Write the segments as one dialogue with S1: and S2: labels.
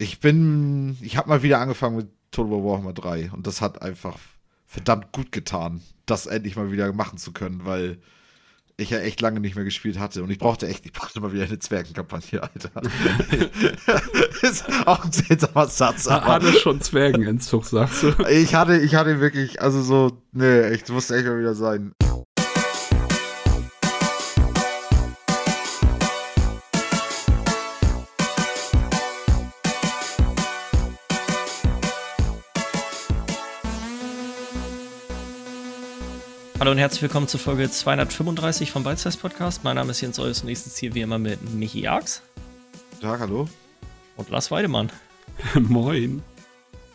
S1: Ich bin, ich habe mal wieder angefangen mit Total War Warhammer 3 und das hat einfach verdammt gut getan, das endlich mal wieder machen zu können, weil ich ja echt lange nicht mehr gespielt hatte und ich brauchte echt, ich brauchte mal wieder eine Zwergenkampagne, Alter. ist auch ein seltsamer Satz.
S2: Aber hatte schon Zwergenentzug, sagst du?
S1: Ich hatte, ich hatte wirklich, also so, nee, ich musste echt mal wieder sein.
S3: Hallo und herzlich willkommen zur Folge 235 vom Beizeis Podcast. Mein Name ist Jens Eus und ich sitze hier wie immer mit Michi Arx.
S1: Tag, hallo.
S3: Und Lars Weidemann.
S2: Moin.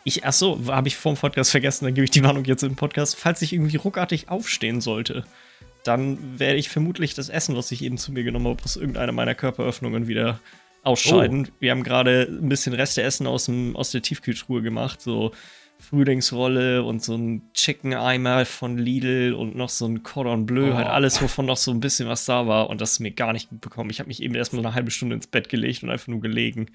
S3: Ich, achso, habe ich vor dem Podcast vergessen, dann gebe ich die Warnung jetzt im Podcast. Falls ich irgendwie ruckartig aufstehen sollte, dann werde ich vermutlich das Essen, was ich eben zu mir genommen habe, aus irgendeiner meiner Körperöffnungen wieder ausscheiden. Oh. Wir haben gerade ein bisschen Resteessen aus, dem, aus der Tiefkühltruhe gemacht, so Frühlingsrolle und so ein Chicken Eimer von Lidl und noch so ein Cordon Bleu, oh. halt alles, wovon noch so ein bisschen was da war und das ist mir gar nicht gut bekommen. Ich habe mich eben erstmal eine halbe Stunde ins Bett gelegt und einfach nur gelegen.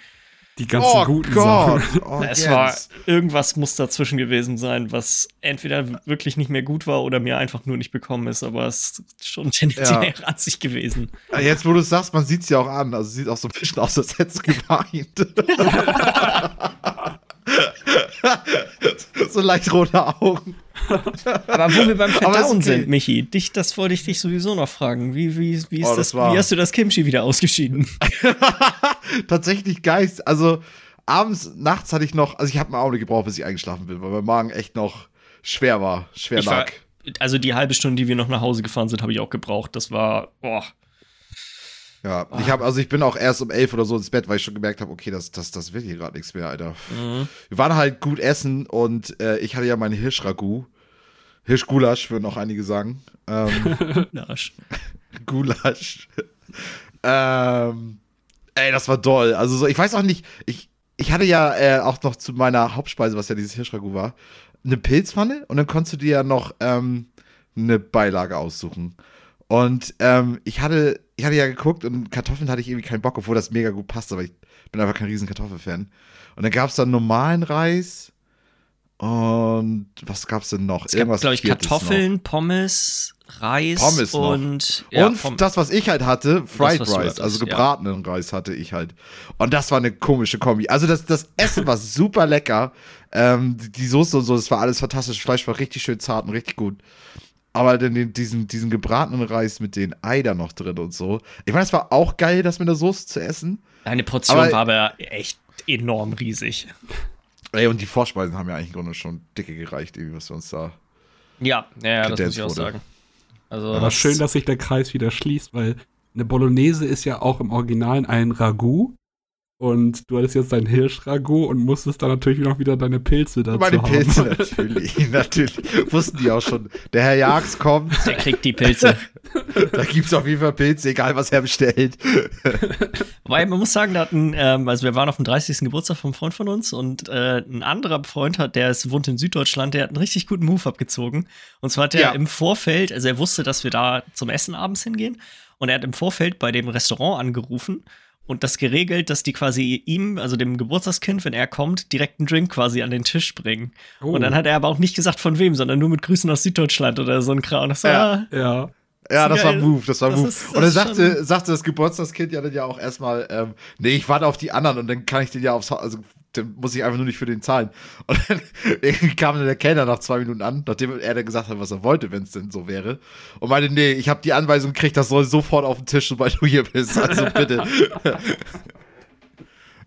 S2: Die ganzen oh guten
S1: Gott.
S2: Sachen.
S3: Oh, es yes. war irgendwas muss dazwischen gewesen sein, was entweder wirklich nicht mehr gut war oder mir einfach nur nicht bekommen ist, aber es ist schon tendenziell ja. ranzig gewesen.
S1: Jetzt, wo du es sagst, man sieht es ja auch an. Also sieht auch so ein bisschen aus, als hätte es geweint. so leicht rote Augen.
S3: Aber wo wir beim Verdauen okay. sind, Michi, dich, das wollte ich dich sowieso noch fragen. Wie, wie, wie, ist oh, das, das wie hast du das Kimchi wieder ausgeschieden?
S1: Tatsächlich Geist. Also abends, nachts hatte ich noch, also ich habe eine Augenblick gebraucht, bis ich eingeschlafen bin, weil mein Magen echt noch schwer war, schwer lag.
S3: also die halbe Stunde, die wir noch nach Hause gefahren sind, habe ich auch gebraucht. Das war, boah.
S1: Ja, oh. ich habe also ich bin auch erst um elf oder so ins Bett, weil ich schon gemerkt habe, okay, das, das, das wird hier gerade nichts mehr, Alter. Mhm. Wir waren halt gut essen und äh, ich hatte ja meine Hirschragout. Hirschgulasch, würden auch einige sagen. Ähm, Gulasch. Gulasch. ähm, ey, das war toll. Also so, ich weiß auch nicht, ich, ich hatte ja äh, auch noch zu meiner Hauptspeise, was ja dieses Hirschragout war, eine Pilzpfanne und dann konntest du dir ja noch ähm, eine Beilage aussuchen. Und ähm, ich hatte, ich hatte ja geguckt und Kartoffeln hatte ich irgendwie keinen Bock, obwohl das mega gut passt, aber ich bin einfach kein riesen Kartoffelfan. Und dann gab es dann normalen Reis und was gab es denn noch?
S3: Es Irgendwas glaube ich, Kartoffeln, noch. Pommes, Reis
S1: Pommes
S3: und
S1: ja, und das, was ich halt hatte, Fried das, Rice, also gebratenen ja. Reis hatte ich halt. Und das war eine komische Kombi. Also das, das Essen war super lecker. Ähm, die Soße und so, das war alles fantastisch. Fleisch war richtig schön zart und richtig gut. Aber den, diesen, diesen gebratenen Reis mit den Ei da noch drin und so. Ich meine, es war auch geil, das mit der Soße zu essen.
S3: Eine Portion aber, war aber echt enorm riesig.
S1: Ey, und die Vorspeisen haben ja eigentlich im Grunde schon dicke gereicht, irgendwie, was wir uns da.
S3: Ja, ja, das muss ich auch sagen.
S2: Also, aber schön, dass sich der Kreis wieder schließt, weil eine Bolognese ist ja auch im Original ein Ragout und du hattest jetzt dein Hirschragout und musstest dann natürlich noch wieder deine Pilze dazu
S1: Meine
S2: haben.
S1: Pilze, natürlich, natürlich. Wussten die auch schon. Der Herr Jags kommt.
S3: Der kriegt die Pilze.
S1: da gibt es auf jeden Fall Pilze, egal was er bestellt.
S3: Wobei, man muss sagen, da hatten, ähm, also wir waren auf dem 30. Geburtstag vom Freund von uns und äh, ein anderer Freund hat, der ist, wohnt in Süddeutschland, der hat einen richtig guten Move abgezogen. Und zwar hat er ja. im Vorfeld, also er wusste, dass wir da zum Essen abends hingehen. Und er hat im Vorfeld bei dem Restaurant angerufen und das geregelt, dass die quasi ihm, also dem Geburtstagskind, wenn er kommt, direkt einen Drink quasi an den Tisch bringen. Oh. Und dann hat er aber auch nicht gesagt von wem, sondern nur mit Grüßen aus Süddeutschland oder so ein Kram. Das
S1: war, ja. ja. Ja, das war Move, das war das Move. Ist, und er sagte, sagte das Geburtstagskind ja dann ja auch erstmal, ähm, nee, ich warte auf die anderen und dann kann ich den ja aufs Haus, also muss ich einfach nur nicht für den zahlen. Und dann kam dann der Kellner nach zwei Minuten an, nachdem er dann gesagt hat, was er wollte, wenn es denn so wäre. Und meinte, nee, ich habe die Anweisung gekriegt, das soll sofort auf den Tisch, sobald du hier bist. Also bitte.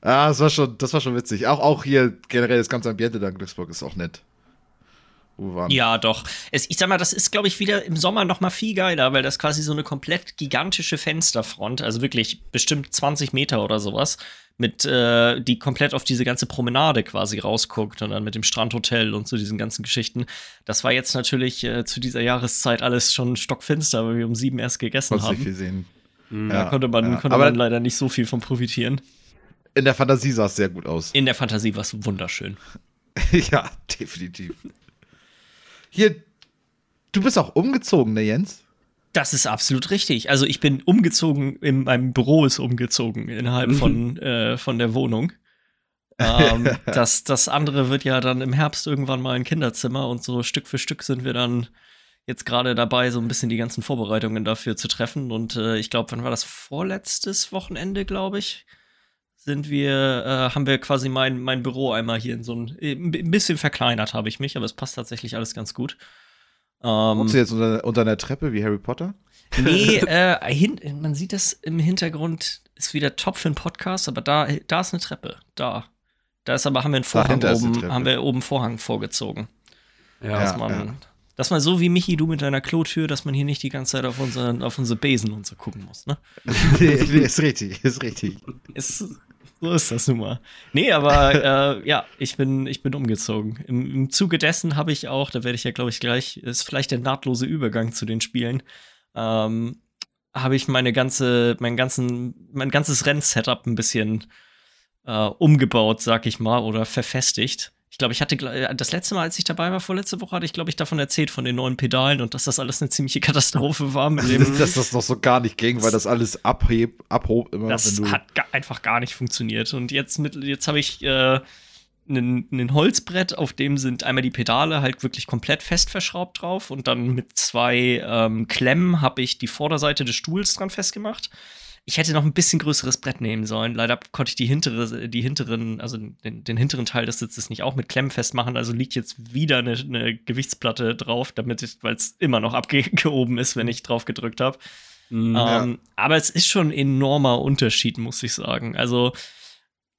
S1: ja, das war schon, das war schon witzig. Auch, auch hier generell das ganze Ambiente da in Glücksburg ist auch nett.
S3: Ja, doch. Es, ich sag mal, das ist, glaube ich, wieder im Sommer noch mal viel geiler, weil das quasi so eine komplett gigantische Fensterfront, also wirklich bestimmt 20 Meter oder sowas, mit, äh, die komplett auf diese ganze Promenade quasi rausguckt und dann mit dem Strandhotel und so diesen ganzen Geschichten. Das war jetzt natürlich äh, zu dieser Jahreszeit alles schon stockfinster, weil wir um sieben erst gegessen Hast haben.
S1: Gesehen.
S3: Mhm. Da konnte man, ja. konnte man leider nicht so viel von profitieren.
S1: In der Fantasie sah es sehr gut aus.
S3: In der Fantasie war es wunderschön.
S1: ja, definitiv. Hier, du bist auch umgezogen, ne, Jens?
S3: Das ist absolut richtig. Also ich bin umgezogen, in meinem Büro ist umgezogen innerhalb mhm. von, äh, von der Wohnung. ähm, das, das andere wird ja dann im Herbst irgendwann mal ein Kinderzimmer und so Stück für Stück sind wir dann jetzt gerade dabei, so ein bisschen die ganzen Vorbereitungen dafür zu treffen. Und äh, ich glaube, wann war das vorletztes Wochenende, glaube ich? Sind wir, äh, haben wir quasi mein, mein Büro einmal hier in so ein, ein bisschen verkleinert habe ich mich, aber es passt tatsächlich alles ganz gut.
S1: Ähm, Wohnst du jetzt unter, unter einer Treppe wie Harry Potter?
S3: Nee, äh, hin, man sieht das im Hintergrund, ist wieder top für einen Podcast, aber da, da ist eine Treppe. Da. Da ist aber, haben wir einen Vorhang oben, haben wir oben Vorhang vorgezogen. Ja, dass man, ja. dass man so wie Michi, du mit deiner Klotür, dass man hier nicht die ganze Zeit auf unsere, auf unsere Besen und so gucken muss, ne?
S1: nee, ist richtig, ist richtig.
S3: Ist, so ist das nun mal. Nee, aber äh, ja, ich bin, ich bin umgezogen. Im, Im Zuge dessen habe ich auch, da werde ich ja, glaube ich, gleich, ist vielleicht der nahtlose Übergang zu den Spielen, ähm, habe ich meine ganze, mein ganzen, mein ganzes Rennsetup ein bisschen äh, umgebaut, sag ich mal, oder verfestigt. Ich glaube, ich hatte äh, das letzte Mal, als ich dabei war, vorletzte Woche, hatte ich, glaube ich, davon erzählt, von den neuen Pedalen und dass das alles eine ziemliche Katastrophe war. Mit dem
S1: dass das noch so gar nicht ging, weil das alles abhebt, abhob
S3: immer. Das hat ga einfach gar nicht funktioniert. Und jetzt, jetzt habe ich äh, ein Holzbrett, auf dem sind einmal die Pedale halt wirklich komplett fest verschraubt drauf und dann mit zwei ähm, Klemmen habe ich die Vorderseite des Stuhls dran festgemacht. Ich hätte noch ein bisschen größeres Brett nehmen sollen. Leider konnte ich die hintere, die hinteren, also den, den hinteren Teil des Sitzes nicht auch mit Klemmen festmachen. Also liegt jetzt wieder eine, eine Gewichtsplatte drauf, damit weil es immer noch abgehoben ist, wenn ich drauf gedrückt habe. Mhm, ähm, ja. Aber es ist schon ein enormer Unterschied, muss ich sagen. Also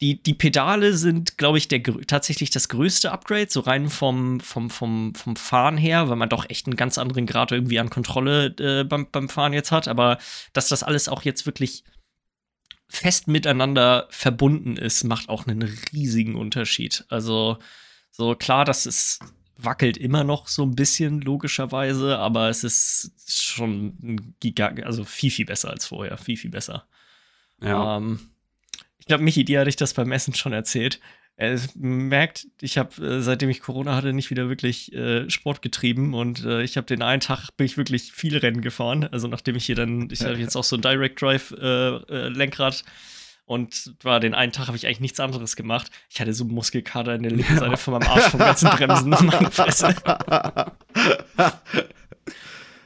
S3: die, die Pedale sind, glaube ich, der, tatsächlich das größte Upgrade, so rein vom, vom, vom, vom Fahren her, weil man doch echt einen ganz anderen Grad irgendwie an Kontrolle äh, beim, beim Fahren jetzt hat. Aber dass das alles auch jetzt wirklich fest miteinander verbunden ist, macht auch einen riesigen Unterschied. Also, so klar, dass es wackelt immer noch so ein bisschen, logischerweise, aber es ist schon ein Giga also viel, viel besser als vorher. Viel, viel besser. Ja. Ähm, ich glaube, Michi, dir hatte ich das beim Essen schon erzählt. Er merkt, ich habe, äh, seitdem ich Corona hatte, nicht wieder wirklich äh, Sport getrieben und äh, ich habe den einen Tag bin ich wirklich viel Rennen gefahren. Also nachdem ich hier dann, ich habe jetzt auch so ein Direct Drive äh, äh, Lenkrad und war den einen Tag habe ich eigentlich nichts anderes gemacht. Ich hatte so Muskelkater in der linken Seite von meinem Arsch vom ganzen Bremsen in meine Fresse.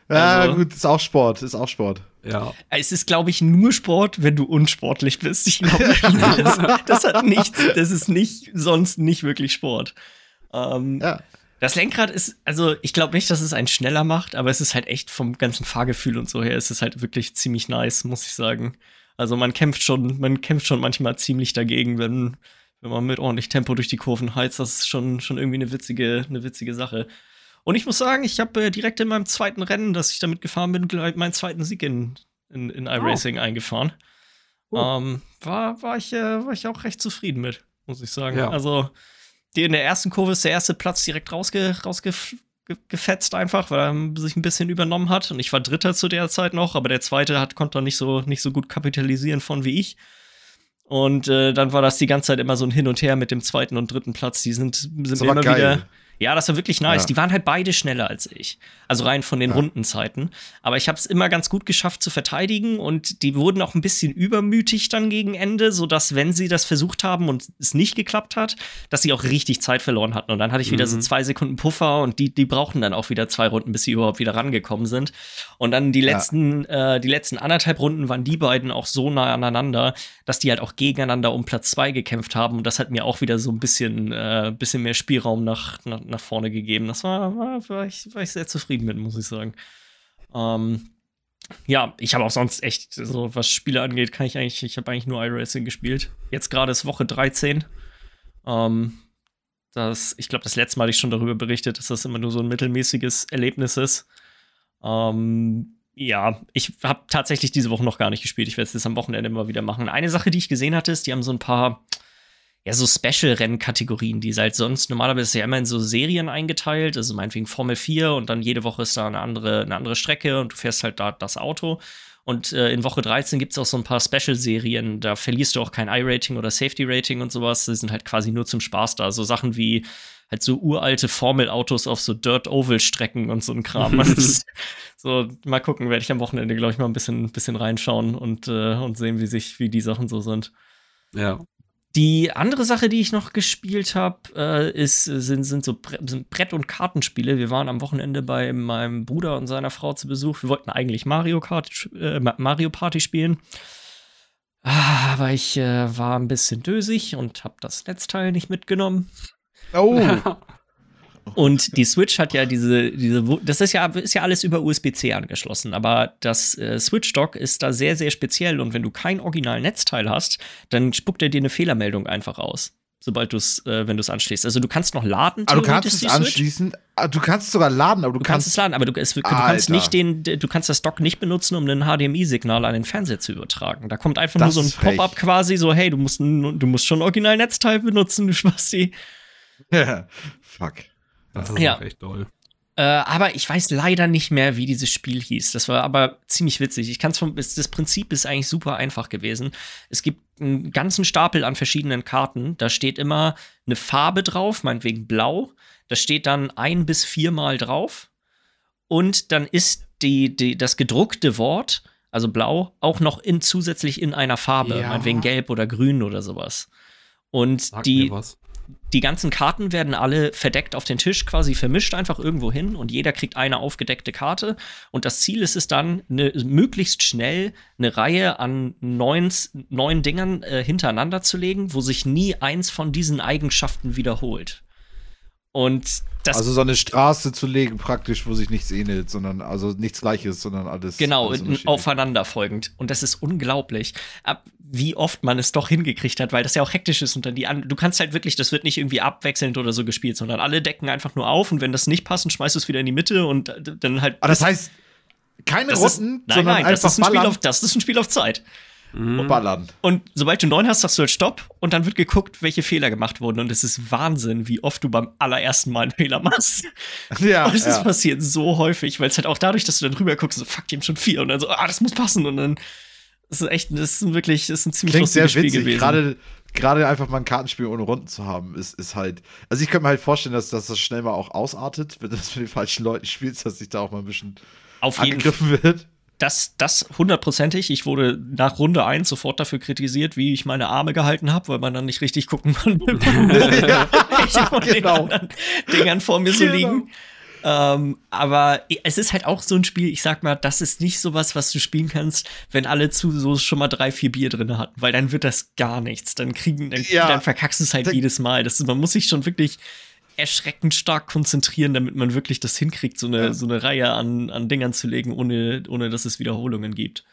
S1: Ja, also, gut, ist auch Sport, ist auch Sport.
S3: Ja. Es ist, glaube ich, nur Sport, wenn du unsportlich bist. Ich glaube, das, das, hat nichts, das ist nicht, sonst nicht wirklich Sport. Ähm, ja. Das Lenkrad ist, also ich glaube nicht, dass es einen schneller macht, aber es ist halt echt vom ganzen Fahrgefühl und so her, es ist halt wirklich ziemlich nice, muss ich sagen. Also man kämpft schon, man kämpft schon manchmal ziemlich dagegen, wenn, wenn man mit ordentlich Tempo durch die Kurven heizt. Das ist schon, schon irgendwie eine witzige, eine witzige Sache. Und ich muss sagen, ich habe äh, direkt in meinem zweiten Rennen, das ich damit gefahren bin, meinen zweiten Sieg in, in, in iRacing oh. eingefahren. Oh. Ähm, war, war, ich, äh, war ich auch recht zufrieden mit, muss ich sagen. Ja. Also, die in der ersten Kurve ist der erste Platz direkt rausge, rausgefetzt einfach, weil er sich ein bisschen übernommen hat. Und ich war Dritter zu der Zeit noch, aber der zweite hat, konnte nicht so, nicht so gut kapitalisieren von wie ich. Und äh, dann war das die ganze Zeit immer so ein Hin und Her mit dem zweiten und dritten Platz. Die sind, sind immer geil. wieder ja, das war wirklich nice. Ja. Die waren halt beide schneller als ich. Also rein von den ja. Rundenzeiten. Aber ich habe es immer ganz gut geschafft zu verteidigen und die wurden auch ein bisschen übermütig dann gegen Ende, sodass, wenn sie das versucht haben und es nicht geklappt hat, dass sie auch richtig Zeit verloren hatten. Und dann hatte ich wieder mhm. so zwei Sekunden Puffer und die, die brauchten dann auch wieder zwei Runden, bis sie überhaupt wieder rangekommen sind. Und dann die letzten, ja. äh, die letzten anderthalb Runden waren die beiden auch so nah aneinander, dass die halt auch gegeneinander um Platz zwei gekämpft haben. Und das hat mir auch wieder so ein bisschen, äh, bisschen mehr Spielraum nach, nach nach vorne gegeben. Das war, war, war, ich, war ich sehr zufrieden mit, muss ich sagen. Ähm, ja, ich habe auch sonst echt, so was Spiele angeht, kann ich eigentlich, ich habe eigentlich nur iRacing gespielt. Jetzt gerade ist Woche 13. Ähm, das, ich glaube, das letzte Mal hatte ich schon darüber berichtet, dass das immer nur so ein mittelmäßiges Erlebnis ist. Ähm, ja, ich habe tatsächlich diese Woche noch gar nicht gespielt. Ich werde es jetzt am Wochenende mal wieder machen. Eine Sache, die ich gesehen hatte, ist, die haben so ein paar ja, so Special-Rennkategorien, die halt sonst normalerweise ist ja immer in so Serien eingeteilt, also meinetwegen Formel 4 und dann jede Woche ist da eine andere, eine andere Strecke und du fährst halt da das Auto. Und äh, in Woche 13 gibt es auch so ein paar Special-Serien, da verlierst du auch kein I-Rating oder Safety-Rating und sowas. Die sind halt quasi nur zum Spaß da. So Sachen wie halt so uralte Formel-Autos auf so Dirt-Oval-Strecken und so ein Kram. so, mal gucken, werde ich am Wochenende, glaube ich, mal ein bisschen, bisschen reinschauen und, äh, und sehen, wie sich, wie die Sachen so sind.
S2: Ja
S3: Die andere Sache, die ich noch gespielt habe, äh, ist, sind, sind so Bre sind Brett- und Kartenspiele. Wir waren am Wochenende bei meinem Bruder und seiner Frau zu Besuch. Wir wollten eigentlich Mario, Kart, äh, Mario Party spielen. Ah, aber ich äh, war ein bisschen dösig und habe das Netzteil nicht mitgenommen.
S1: Oh.
S3: Und die Switch hat ja diese, diese, das ist ja, ist ja alles über USB-C angeschlossen, aber das äh, Switch-Dock ist da sehr, sehr speziell und wenn du kein Original-Netzteil hast, dann spuckt er dir eine Fehlermeldung einfach aus. Sobald du es, äh, wenn du es anschließt. Also du kannst noch laden.
S1: Aber du kannst es anschließen. Ah, du kannst es sogar laden, aber du,
S3: du
S1: kannst,
S3: kannst es laden, aber du, es, du kannst nicht den, du kannst das Dock nicht benutzen, um ein HDMI-Signal an den Fernseher zu übertragen. Da kommt einfach
S1: Das
S3: nur so ein Pop-up quasi, so hey, du musst, du musst schon original Netzteil benutzen, du Spasti.
S1: Fuck.
S2: Das ist
S3: Ja.
S2: auch echt doll.
S3: Äh, aber ich weiß leider nicht mehr, wie dieses Spiel hieß. Das war aber ziemlich witzig. Ich kann es vom, das Prinzip ist eigentlich super einfach gewesen. Es gibt einen ganzen Stapel an verschiedenen Karten. Da steht immer eine Farbe drauf, meinetwegen blau. Da steht dann ein bis viermal drauf. Und dann ist die, die, das gedruckte Wort, also blau, auch noch in, zusätzlich in einer Farbe,
S2: Ja.
S3: meinetwegen gelb oder grün oder sowas. Und
S2: Sag
S3: die. Die ganzen Karten werden alle verdeckt auf den Tisch quasi vermischt einfach irgendwo hin und jeder kriegt eine aufgedeckte Karte und das Ziel ist es dann eine, möglichst schnell eine Reihe an neun, neun Dingern äh, hintereinander zu legen, wo sich nie eins von diesen Eigenschaften wiederholt. Und das
S1: also so eine Straße zu legen, praktisch, wo sich nichts ähnelt, sondern also nichts gleiches, sondern alles.
S3: Genau,
S1: alles
S3: aufeinanderfolgend. Und das ist unglaublich, ab, wie oft man es doch hingekriegt hat, weil das ja auch hektisch ist und dann die an du kannst halt wirklich, das wird nicht irgendwie abwechselnd oder so gespielt, sondern alle decken einfach nur auf und wenn das nicht passt, dann schmeißt du es wieder in die Mitte und dann halt.
S1: Aber das heißt, keine
S3: das ist,
S1: Runden,
S3: nein,
S1: sondern
S3: nein, das
S1: einfach
S3: ist, ein Spiel auf, das ist ein Spiel auf Zeit.
S1: Und ballern.
S3: Und sobald du neun hast, sagst du halt Stopp und dann wird geguckt, welche Fehler gemacht wurden. Und es ist Wahnsinn, wie oft du beim allerersten Mal einen Fehler machst.
S1: Ja,
S3: Und es ist
S1: ja.
S3: passiert so häufig, weil es halt auch dadurch, dass du dann rüber guckst, so fuck, die haben schon vier und dann so, ah, das muss passen und dann das ist echt, das ist wirklich, das ist ein ziemlich
S1: Klingt sehr
S3: lustiges Spiel
S1: witzig.
S3: gewesen.
S1: Gerade, gerade einfach mal ein Kartenspiel ohne Runden zu haben, ist, ist halt. Also ich könnte mir halt vorstellen, dass, dass das schnell mal auch ausartet, wenn du das mit den falschen Leuten spielst, dass sich da auch mal ein bisschen
S3: Auf jeden Fall,
S1: angegriffen wird.
S3: Das, das hundertprozentig. Ich wurde nach Runde 1 sofort dafür kritisiert, wie ich meine Arme gehalten habe, weil man dann nicht richtig gucken konnte.
S1: ja,
S3: den
S1: genau.
S3: Dingern vor mir so
S1: Genau.
S3: liegen. Ähm, aber es ist halt auch so ein Spiel, ich sag mal, das ist nicht sowas, was du spielen kannst, wenn alle zu so schon mal drei, vier Bier drin hatten, weil dann wird das gar nichts. Dann kriegen, dann,
S1: Ja.
S3: dann verkackst du es halt
S1: Da-
S3: jedes Mal. Das, man muss sich schon wirklich erschreckend stark konzentrieren, damit man wirklich das hinkriegt, so eine,
S1: Ja.
S3: so eine Reihe an, an Dingern zu legen, ohne, ohne dass es Wiederholungen gibt.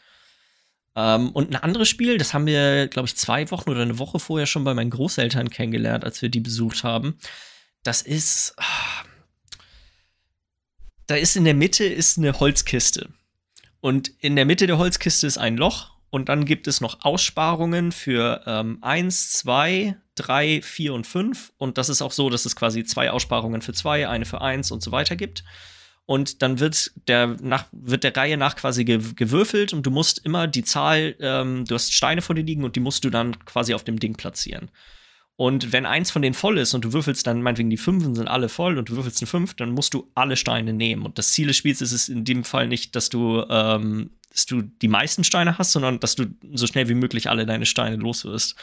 S3: Ähm, und ein anderes Spiel, das haben wir, glaube ich, zwei Wochen oder eine Woche vorher schon bei meinen Großeltern kennengelernt, als wir die besucht haben. Das ist. ah, Da ist in der Mitte ist eine Holzkiste. Und in der Mitte der Holzkiste ist ein Loch. Und dann gibt es noch Aussparungen für ähm, 1, 2, 3, 4 und 5. Und das ist auch so, dass es quasi zwei Aussparungen für 2, eine für 1 und so weiter gibt. Und dann wird der, nach, wird der Reihe nach quasi ge gewürfelt und du musst immer die Zahl, ähm, du hast Steine vor dir liegen und die musst du dann quasi auf dem Ding platzieren. Und wenn eins von denen voll ist und du würfelst dann, meinetwegen die Fünfen sind alle voll und du würfelst eine Fünf, dann musst du alle Steine nehmen. Und das Ziel des Spiels ist es in dem Fall nicht, dass du, ähm, dass du die meisten Steine hast, sondern dass du so schnell wie möglich alle deine Steine los wirst.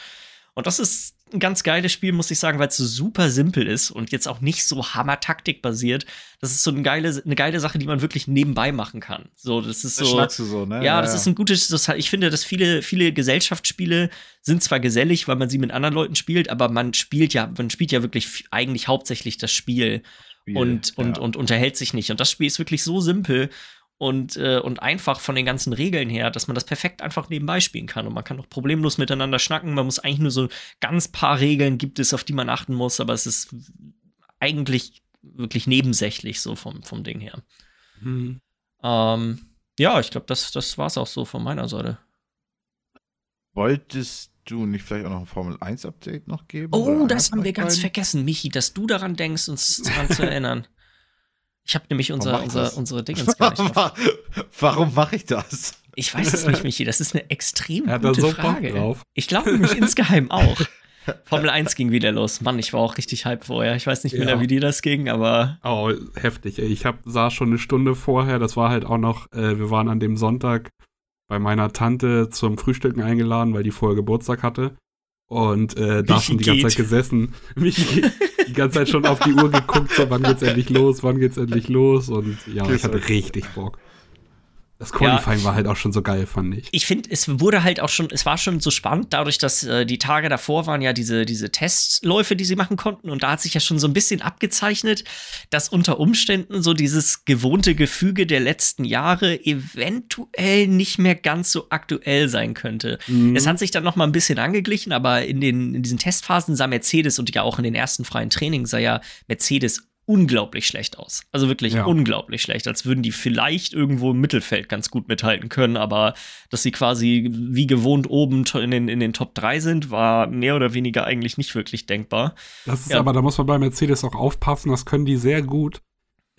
S3: Und das ist ein ganz geiles Spiel, muss ich sagen, weil es so super simpel ist und jetzt auch nicht so hammer-Taktik basiert. Das ist so eine geile, eine geile Sache, die man wirklich nebenbei machen kann. So, das ist
S1: Das
S3: so.
S1: du so, ne?
S3: Ja, das ist ein gutes, das, ich finde, dass viele, viele Gesellschaftsspiele sind zwar gesellig, weil man sie mit anderen Leuten spielt, aber man spielt ja, man spielt ja wirklich eigentlich hauptsächlich das Spiel
S1: Spiel,
S3: und, und,
S1: ja.
S3: und unterhält sich nicht. Und das Spiel ist wirklich so simpel und, äh, und einfach von den ganzen Regeln her, dass man das perfekt einfach nebenbei spielen kann. Und man kann auch problemlos miteinander schnacken. Man muss eigentlich nur so ganz paar Regeln gibt es, auf die man achten muss, aber es ist eigentlich wirklich nebensächlich so vom, vom Ding her.
S2: Hm.
S3: Ähm, ja, ich glaube, das, das war es auch so von meiner Seite.
S1: Wolltest du nicht vielleicht auch noch ein Formel 1 Update noch geben?
S3: Oh, das haben wir ganz vergessen, Michi, dass du daran denkst, uns daran zu erinnern. Ich habe nämlich unser, unser, unsere Dingens gar nicht.
S1: Warum mache ich das?
S3: Ich weiß es nicht, Michi. Das ist eine extrem
S2: da
S3: gute
S2: so
S3: Frage.
S2: drauf.
S3: Ich glaube nämlich insgeheim auch. Formel 1 ging wieder los. Mann, ich war auch richtig hype vorher. Ich weiß nicht mehr,
S2: Ja.
S3: wie dir das ging, aber
S2: Oh, heftig. Ey. Ich hab, saß schon eine Stunde vorher. Das war halt auch noch, äh, wir waren an dem Sonntag bei meiner Tante zum Frühstücken eingeladen, weil die vorher Geburtstag hatte. Und äh, da schon die ganze Zeit gesessen, mich die ganze Zeit schon auf die Uhr geguckt, so wann geht's endlich los, wann geht's endlich los? Und ja, ich hatte richtig Bock. Das Qualifying ja. war halt auch schon so geil, fand ich.
S3: Ich finde, es wurde halt auch schon, es war schon so spannend, dadurch, dass äh, die Tage davor waren ja diese, diese Testläufe, die sie machen konnten. Und da hat sich ja schon so ein bisschen abgezeichnet, dass unter Umständen so dieses gewohnte Gefüge der letzten Jahre eventuell nicht mehr ganz so aktuell sein könnte. Mhm. Es hat sich dann noch mal ein bisschen angeglichen, aber in, den, in diesen Testphasen sah Mercedes und ja auch in den ersten freien Trainings sah ja Mercedes unglaublich schlecht aus. Also wirklich ja. unglaublich schlecht, als würden die vielleicht irgendwo im Mittelfeld ganz gut mithalten können, aber dass sie quasi wie gewohnt oben in den, in den Top 3 sind, war mehr oder weniger eigentlich nicht wirklich denkbar.
S2: Das ist ja. aber, da muss man bei Mercedes auch aufpassen, das können die sehr gut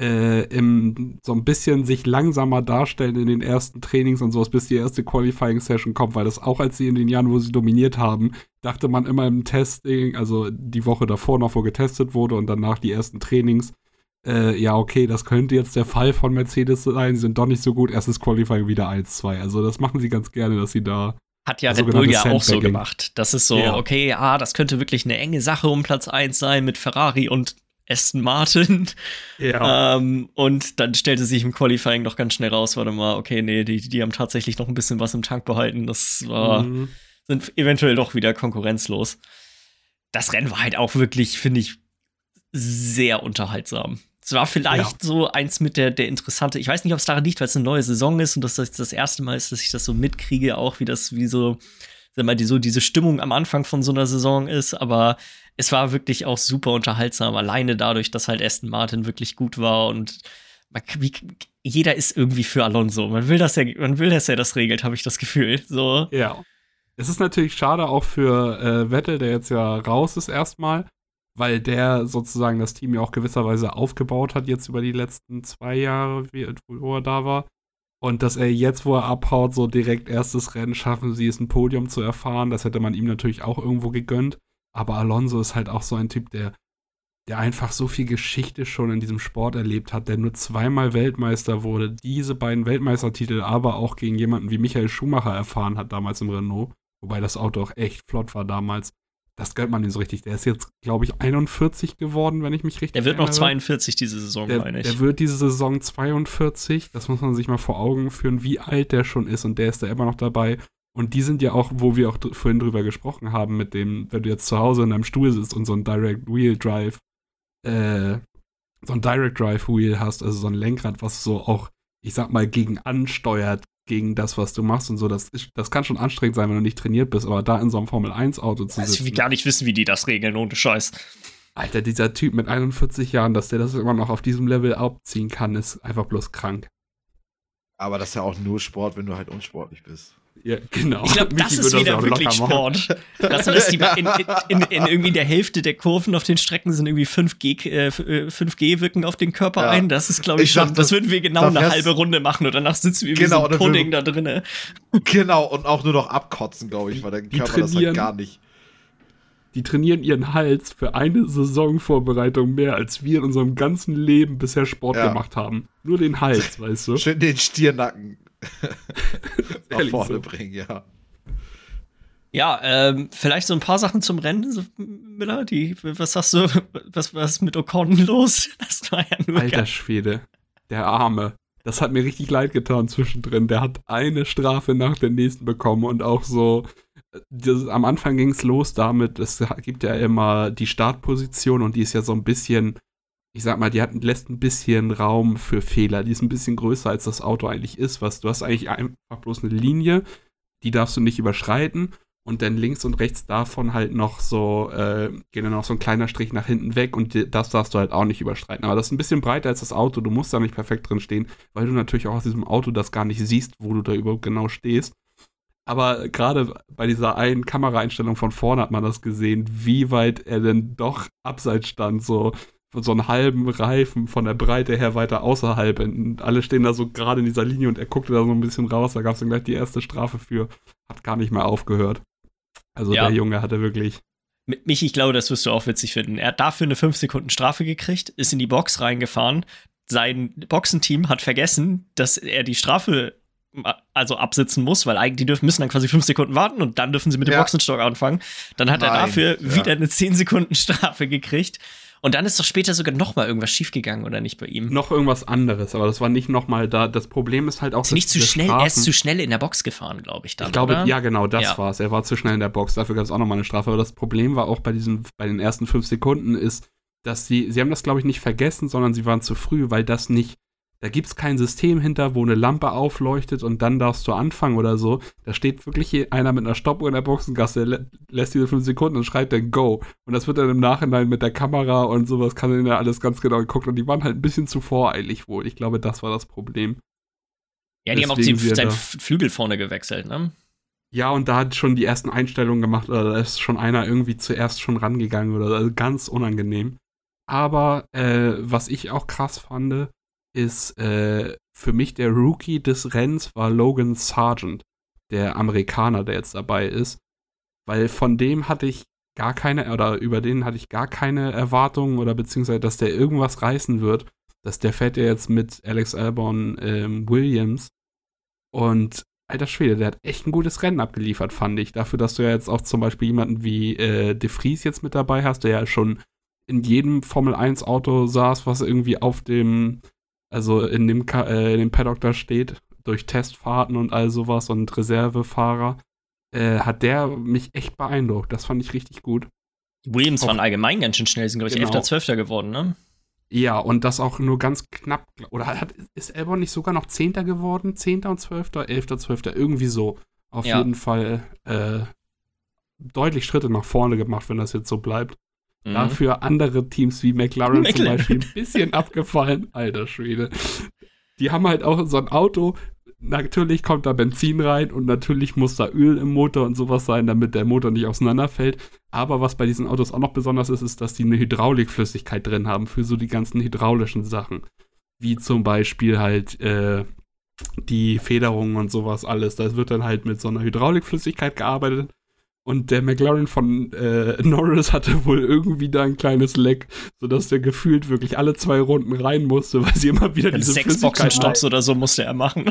S2: äh, im, so ein bisschen sich langsamer darstellen in den ersten Trainings und sowas, bis die erste Qualifying-Session kommt, weil das auch als sie in den Jahren, wo sie dominiert haben, dachte man immer im Testing, also die Woche davor noch, wo getestet wurde und danach die ersten Trainings, äh, ja, okay, das könnte jetzt der Fall von Mercedes sein, sie sind doch nicht so gut, erstes Qualifying wieder 1-2. Also das machen sie ganz gerne, dass sie da
S3: hat ja Red Bull ja auch so gemacht. Das ist so, ja. okay, ja, das könnte wirklich eine enge Sache um Platz 1 sein mit Ferrari und Aston Martin. Ja. Ähm, und dann stellte sich im Qualifying noch ganz schnell raus, warte mal, okay, nee, die, die haben tatsächlich noch ein bisschen was im Tank behalten. Das war, mhm. sind eventuell doch wieder konkurrenzlos. Das Rennen war halt auch wirklich, finde ich, sehr unterhaltsam. Es war vielleicht ja. so eins mit der, der interessante, ich weiß nicht, ob es daran liegt, weil es eine neue Saison ist und dass das das erste Mal ist, dass ich das so mitkriege, auch wie das, wie so, sag mal, die, so diese Stimmung am Anfang von so einer Saison ist, aber es war wirklich auch super unterhaltsam, alleine dadurch, dass halt Aston Martin wirklich gut war und man, wie, jeder ist irgendwie für Alonso. Man will, dass er, man will, dass er das regelt, habe ich das Gefühl. So.
S2: Ja. Es ist natürlich schade auch für äh, Vettel, der jetzt ja raus ist erstmal, weil der sozusagen das Team ja auch gewisserweise aufgebaut hat jetzt über die letzten zwei Jahre, wo er da war. Und dass er jetzt, wo er abhaut, so direkt erstes Rennen schaffen sie es, ein Podium zu erfahren, das hätte man ihm natürlich auch irgendwo gegönnt. Aber Alonso ist halt auch so ein Typ, der, der einfach so viel Geschichte schon in diesem Sport erlebt hat, der nur zweimal Weltmeister wurde, diese beiden Weltmeistertitel aber auch gegen jemanden wie Michael Schumacher erfahren hat damals im Renault, wobei das Auto auch echt flott war damals. Das gönnt man ihm so richtig. Der ist jetzt, glaube ich, 41 geworden, wenn ich mich richtig
S3: erinnere. Der wird erinnere. noch 42 diese Saison,
S2: der,
S3: meine ich.
S2: Der wird diese Saison 42. Das muss man sich mal vor Augen führen, wie alt der schon ist. Und der ist da immer noch dabei. Und die sind ja auch, wo wir auch vorhin drüber gesprochen haben, mit dem, wenn du jetzt zu Hause in deinem Stuhl sitzt und so ein Direct Wheel Drive, äh, so ein Direct Drive Wheel hast, also so ein Lenkrad, was so auch, ich sag mal, gegen ansteuert, gegen das, was du machst und so. Das, ist, das kann schon anstrengend sein, wenn du nicht trainiert bist, aber da in so einem Formel-1-Auto zu sitzen.
S3: Ich will gar nicht wissen, wie die das regeln, ohne Scheiß.
S2: Alter, dieser Typ mit 41 Jahren, dass der das immer noch auf diesem Level abziehen kann, ist einfach bloß krank.
S1: Aber das ist ja auch nur Sport, wenn du halt unsportlich bist.
S2: Ja, genau.
S3: Ich glaube, das ist wieder wirklich Sport. Das ist die, in, in, in, irgendwie der Hälfte der Kurven auf den Strecken sind irgendwie 5G, äh, 5G äh, wirken auf den Körper ja. ein. Das ist, glaube ich, ich schon, das, würden wir genau eine halbe Runde machen und danach sitzen wir genau, wie so ein Pudding da drinne.
S1: Genau, und auch nur noch abkotzen, glaube ich, weil der Körper das halt gar nicht
S2: die trainieren ihren Hals für eine Saisonvorbereitung mehr, als wir in unserem ganzen Leben bisher Sport ja. gemacht haben. Nur den Hals, weißt du?
S1: Schön den Stiernacken nach vorne so. bringen, ja.
S3: Ja, ähm, vielleicht so ein paar Sachen zum Rennen, Miller. Die, was sagst du, was, was ist mit Ocon los?
S2: Das war ja nur Alter Schwede, der Arme. Das hat mir richtig leid getan zwischendrin. Der hat eine Strafe nach der nächsten bekommen und auch so. Das, am Anfang ging es los damit, es gibt ja immer die Startposition und die ist ja so ein bisschen ich sag mal, die hat, lässt ein bisschen Raum für Fehler. Die ist ein bisschen größer, als das Auto eigentlich ist. Was, du hast eigentlich einfach bloß eine Linie, die darfst du nicht überschreiten. Und dann links und rechts davon halt noch so, äh, geht dann noch so ein kleiner Strich nach hinten weg und das darfst du halt auch nicht überschreiten. Aber das ist ein bisschen breiter als das Auto. Du musst da nicht perfekt drin stehen, weil du natürlich auch aus diesem Auto das gar nicht siehst, wo du da überhaupt genau stehst. Aber gerade bei dieser einen Kameraeinstellung von vorne hat man das gesehen, wie weit er denn doch abseits stand. So, so einen halben Reifen von der Breite her weiter außerhalb. Und alle stehen da so gerade in dieser Linie und er guckte da so ein bisschen raus. Da gab es dann gleich die erste Strafe für. Hat gar nicht mehr aufgehört. Also ja. der Junge hatte wirklich.
S3: Mit mich, ich glaube, das wirst du auch witzig finden. Er hat dafür eine 5 Sekunden Strafe gekriegt, ist in die Box reingefahren. Sein Boxenteam hat vergessen, dass er die Strafe also absitzen muss, weil eigentlich die dürfen, müssen dann quasi fünf Sekunden warten und dann dürfen sie mit dem
S1: Ja.
S3: Boxenstock anfangen. Dann hat er
S1: Nein,
S3: dafür
S1: ja.
S3: wieder eine 10 Sekunden Strafe gekriegt. Und dann ist doch später sogar noch mal irgendwas schiefgegangen, oder nicht bei ihm?
S2: Noch irgendwas anderes, aber das war nicht nochmal da. Das Problem ist halt auch,
S3: Ist nicht zu schnell, er ist
S2: Strafen-
S3: zu schnell in der Box gefahren, glaube ich dann.
S2: Ich glaube,
S3: oder?
S2: ja, genau, das
S3: Ja.
S2: war's. Er war zu schnell in der Box. Dafür gab es auch nochmal eine Strafe. Aber das Problem war auch bei diesen, bei den ersten fünf Sekunden ist, dass sie, sie haben das, glaube ich, nicht vergessen, sondern sie waren zu früh, weil das nicht, da gibt es kein System hinter, wo eine Lampe aufleuchtet und dann darfst du anfangen oder so. Da steht wirklich einer mit einer Stoppuhr in der Boxengasse, lä lässt diese fünf Sekunden und schreibt dann Go. Und das wird dann im Nachhinein mit der Kamera und sowas, kann dann ja alles ganz genau geguckt. Und die waren halt ein bisschen zu voreilig wohl. Ich glaube, das war das Problem.
S3: Ja, die haben auch
S2: Deswegen
S3: den, Flügel vorne gewechselt, ne?
S2: Ja, und da hat schon die ersten Einstellungen gemacht, oder da ist schon einer irgendwie zuerst schon rangegangen oder so. also ganz unangenehm. Aber äh, was ich auch krass fand, ist äh, für mich der Rookie des Rennens war Logan Sargent, der Amerikaner, der jetzt dabei ist. Weil von dem hatte ich gar keine, oder über den hatte ich gar keine Erwartungen oder beziehungsweise, dass der irgendwas reißen wird. Dass der fährt ja jetzt mit Alex Albon ähm, Williams. Und alter Schwede, der hat echt ein gutes Rennen abgeliefert, fand ich. Dafür, dass du ja jetzt auch zum Beispiel jemanden wie äh, De Vries jetzt mit dabei hast, der ja schon in jedem Formel 1 Auto saß, was irgendwie auf dem, also in dem, Ka äh, in dem Paddock da steht, durch Testfahrten und all sowas und Reservefahrer, äh, hat der mich echt beeindruckt. Das fand ich richtig gut.
S3: Williams
S2: Auch-
S3: waren allgemein ganz schön schnell, sind, glaube ich,
S2: Genau.
S3: 11., 12. geworden, ne?
S2: Ja, und das auch nur ganz knapp. Oder hat, ist Albon nicht sogar noch Zehnter geworden? Zehnter und Zwölfter? Elfter, Zwölfter? Irgendwie so. Auf
S3: Ja.
S2: jeden Fall äh, deutlich Schritte nach vorne gemacht, wenn das jetzt so bleibt.
S3: Mhm.
S2: Dafür andere Teams wie McLaren, zum
S3: McLaren.
S2: Beispiel ein bisschen abgefallen. Alter Schwede. Die haben halt auch so ein Auto. Natürlich kommt da Benzin rein und natürlich muss da Öl im Motor und sowas sein, damit der Motor nicht auseinanderfällt. Aber was bei diesen Autos auch noch besonders ist, ist, dass die eine Hydraulikflüssigkeit drin haben für so die ganzen hydraulischen Sachen. Wie zum Beispiel halt äh, die Federungen und sowas alles. Da wird dann halt mit so einer Hydraulikflüssigkeit gearbeitet. Und der McLaren von äh, Norris hatte wohl irgendwie da ein kleines Leck, sodass der gefühlt wirklich alle zwei Runden rein musste, weil sie immer wieder diese
S3: Sechs Boxenstopps oder so musste er machen.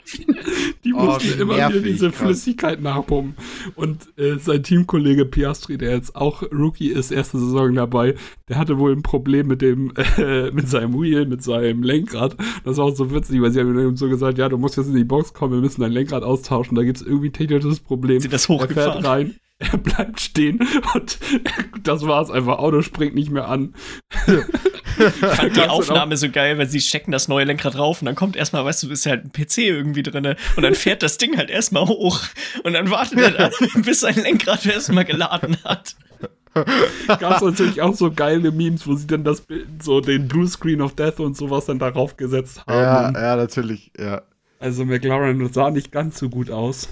S2: die
S1: Oh,
S2: mussten immer wieder diese
S1: krass.
S2: Flüssigkeit nachpumpen. Und äh, sein Teamkollege Piastri, der jetzt auch Rookie ist, erste Saison dabei, der hatte wohl ein Problem mit dem, äh, mit seinem Wheel, mit seinem Lenkrad. Das war auch so witzig, weil sie haben ihm so gesagt, ja, du musst jetzt in die Box kommen, wir müssen dein Lenkrad austauschen. Da gibt es irgendwie ein technisches Problem.
S3: Sind das
S2: Er fährt
S3: hochgefahren?
S2: rein, er bleibt stehen und das war's einfach. Auto springt nicht mehr an.
S3: Ich fand die Aufnahme so geil, weil sie stecken das neue Lenkrad rauf und dann kommt erstmal, weißt du, ist halt ein PC irgendwie drin und dann fährt das Ding halt erstmal hoch und dann wartet er dann, bis sein Lenkrad erstmal geladen hat.
S2: gab es natürlich auch so geile Memes, wo sie dann das Bild, so den Blue Screen of Death und sowas dann darauf gesetzt haben.
S1: Ja, ja, natürlich, ja.
S2: Also McLaren sah nicht ganz so gut aus.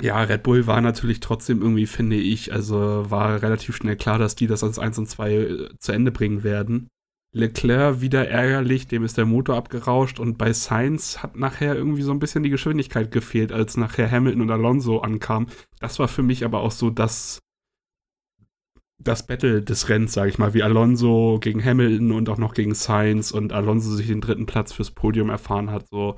S2: Ja, Red Bull war natürlich trotzdem irgendwie, finde ich, also war relativ schnell klar, dass die das als 1 und 2 äh, zu Ende bringen werden. Leclerc wieder ärgerlich, dem ist der Motor abgerauscht und bei Sainz hat nachher irgendwie so ein bisschen die Geschwindigkeit gefehlt, als nachher Hamilton und Alonso ankamen. Das war für mich aber auch so das, das Battle des Rennens, sage ich mal, wie Alonso gegen Hamilton und auch noch gegen Sainz und Alonso sich den dritten Platz fürs Podium erfahren hat, so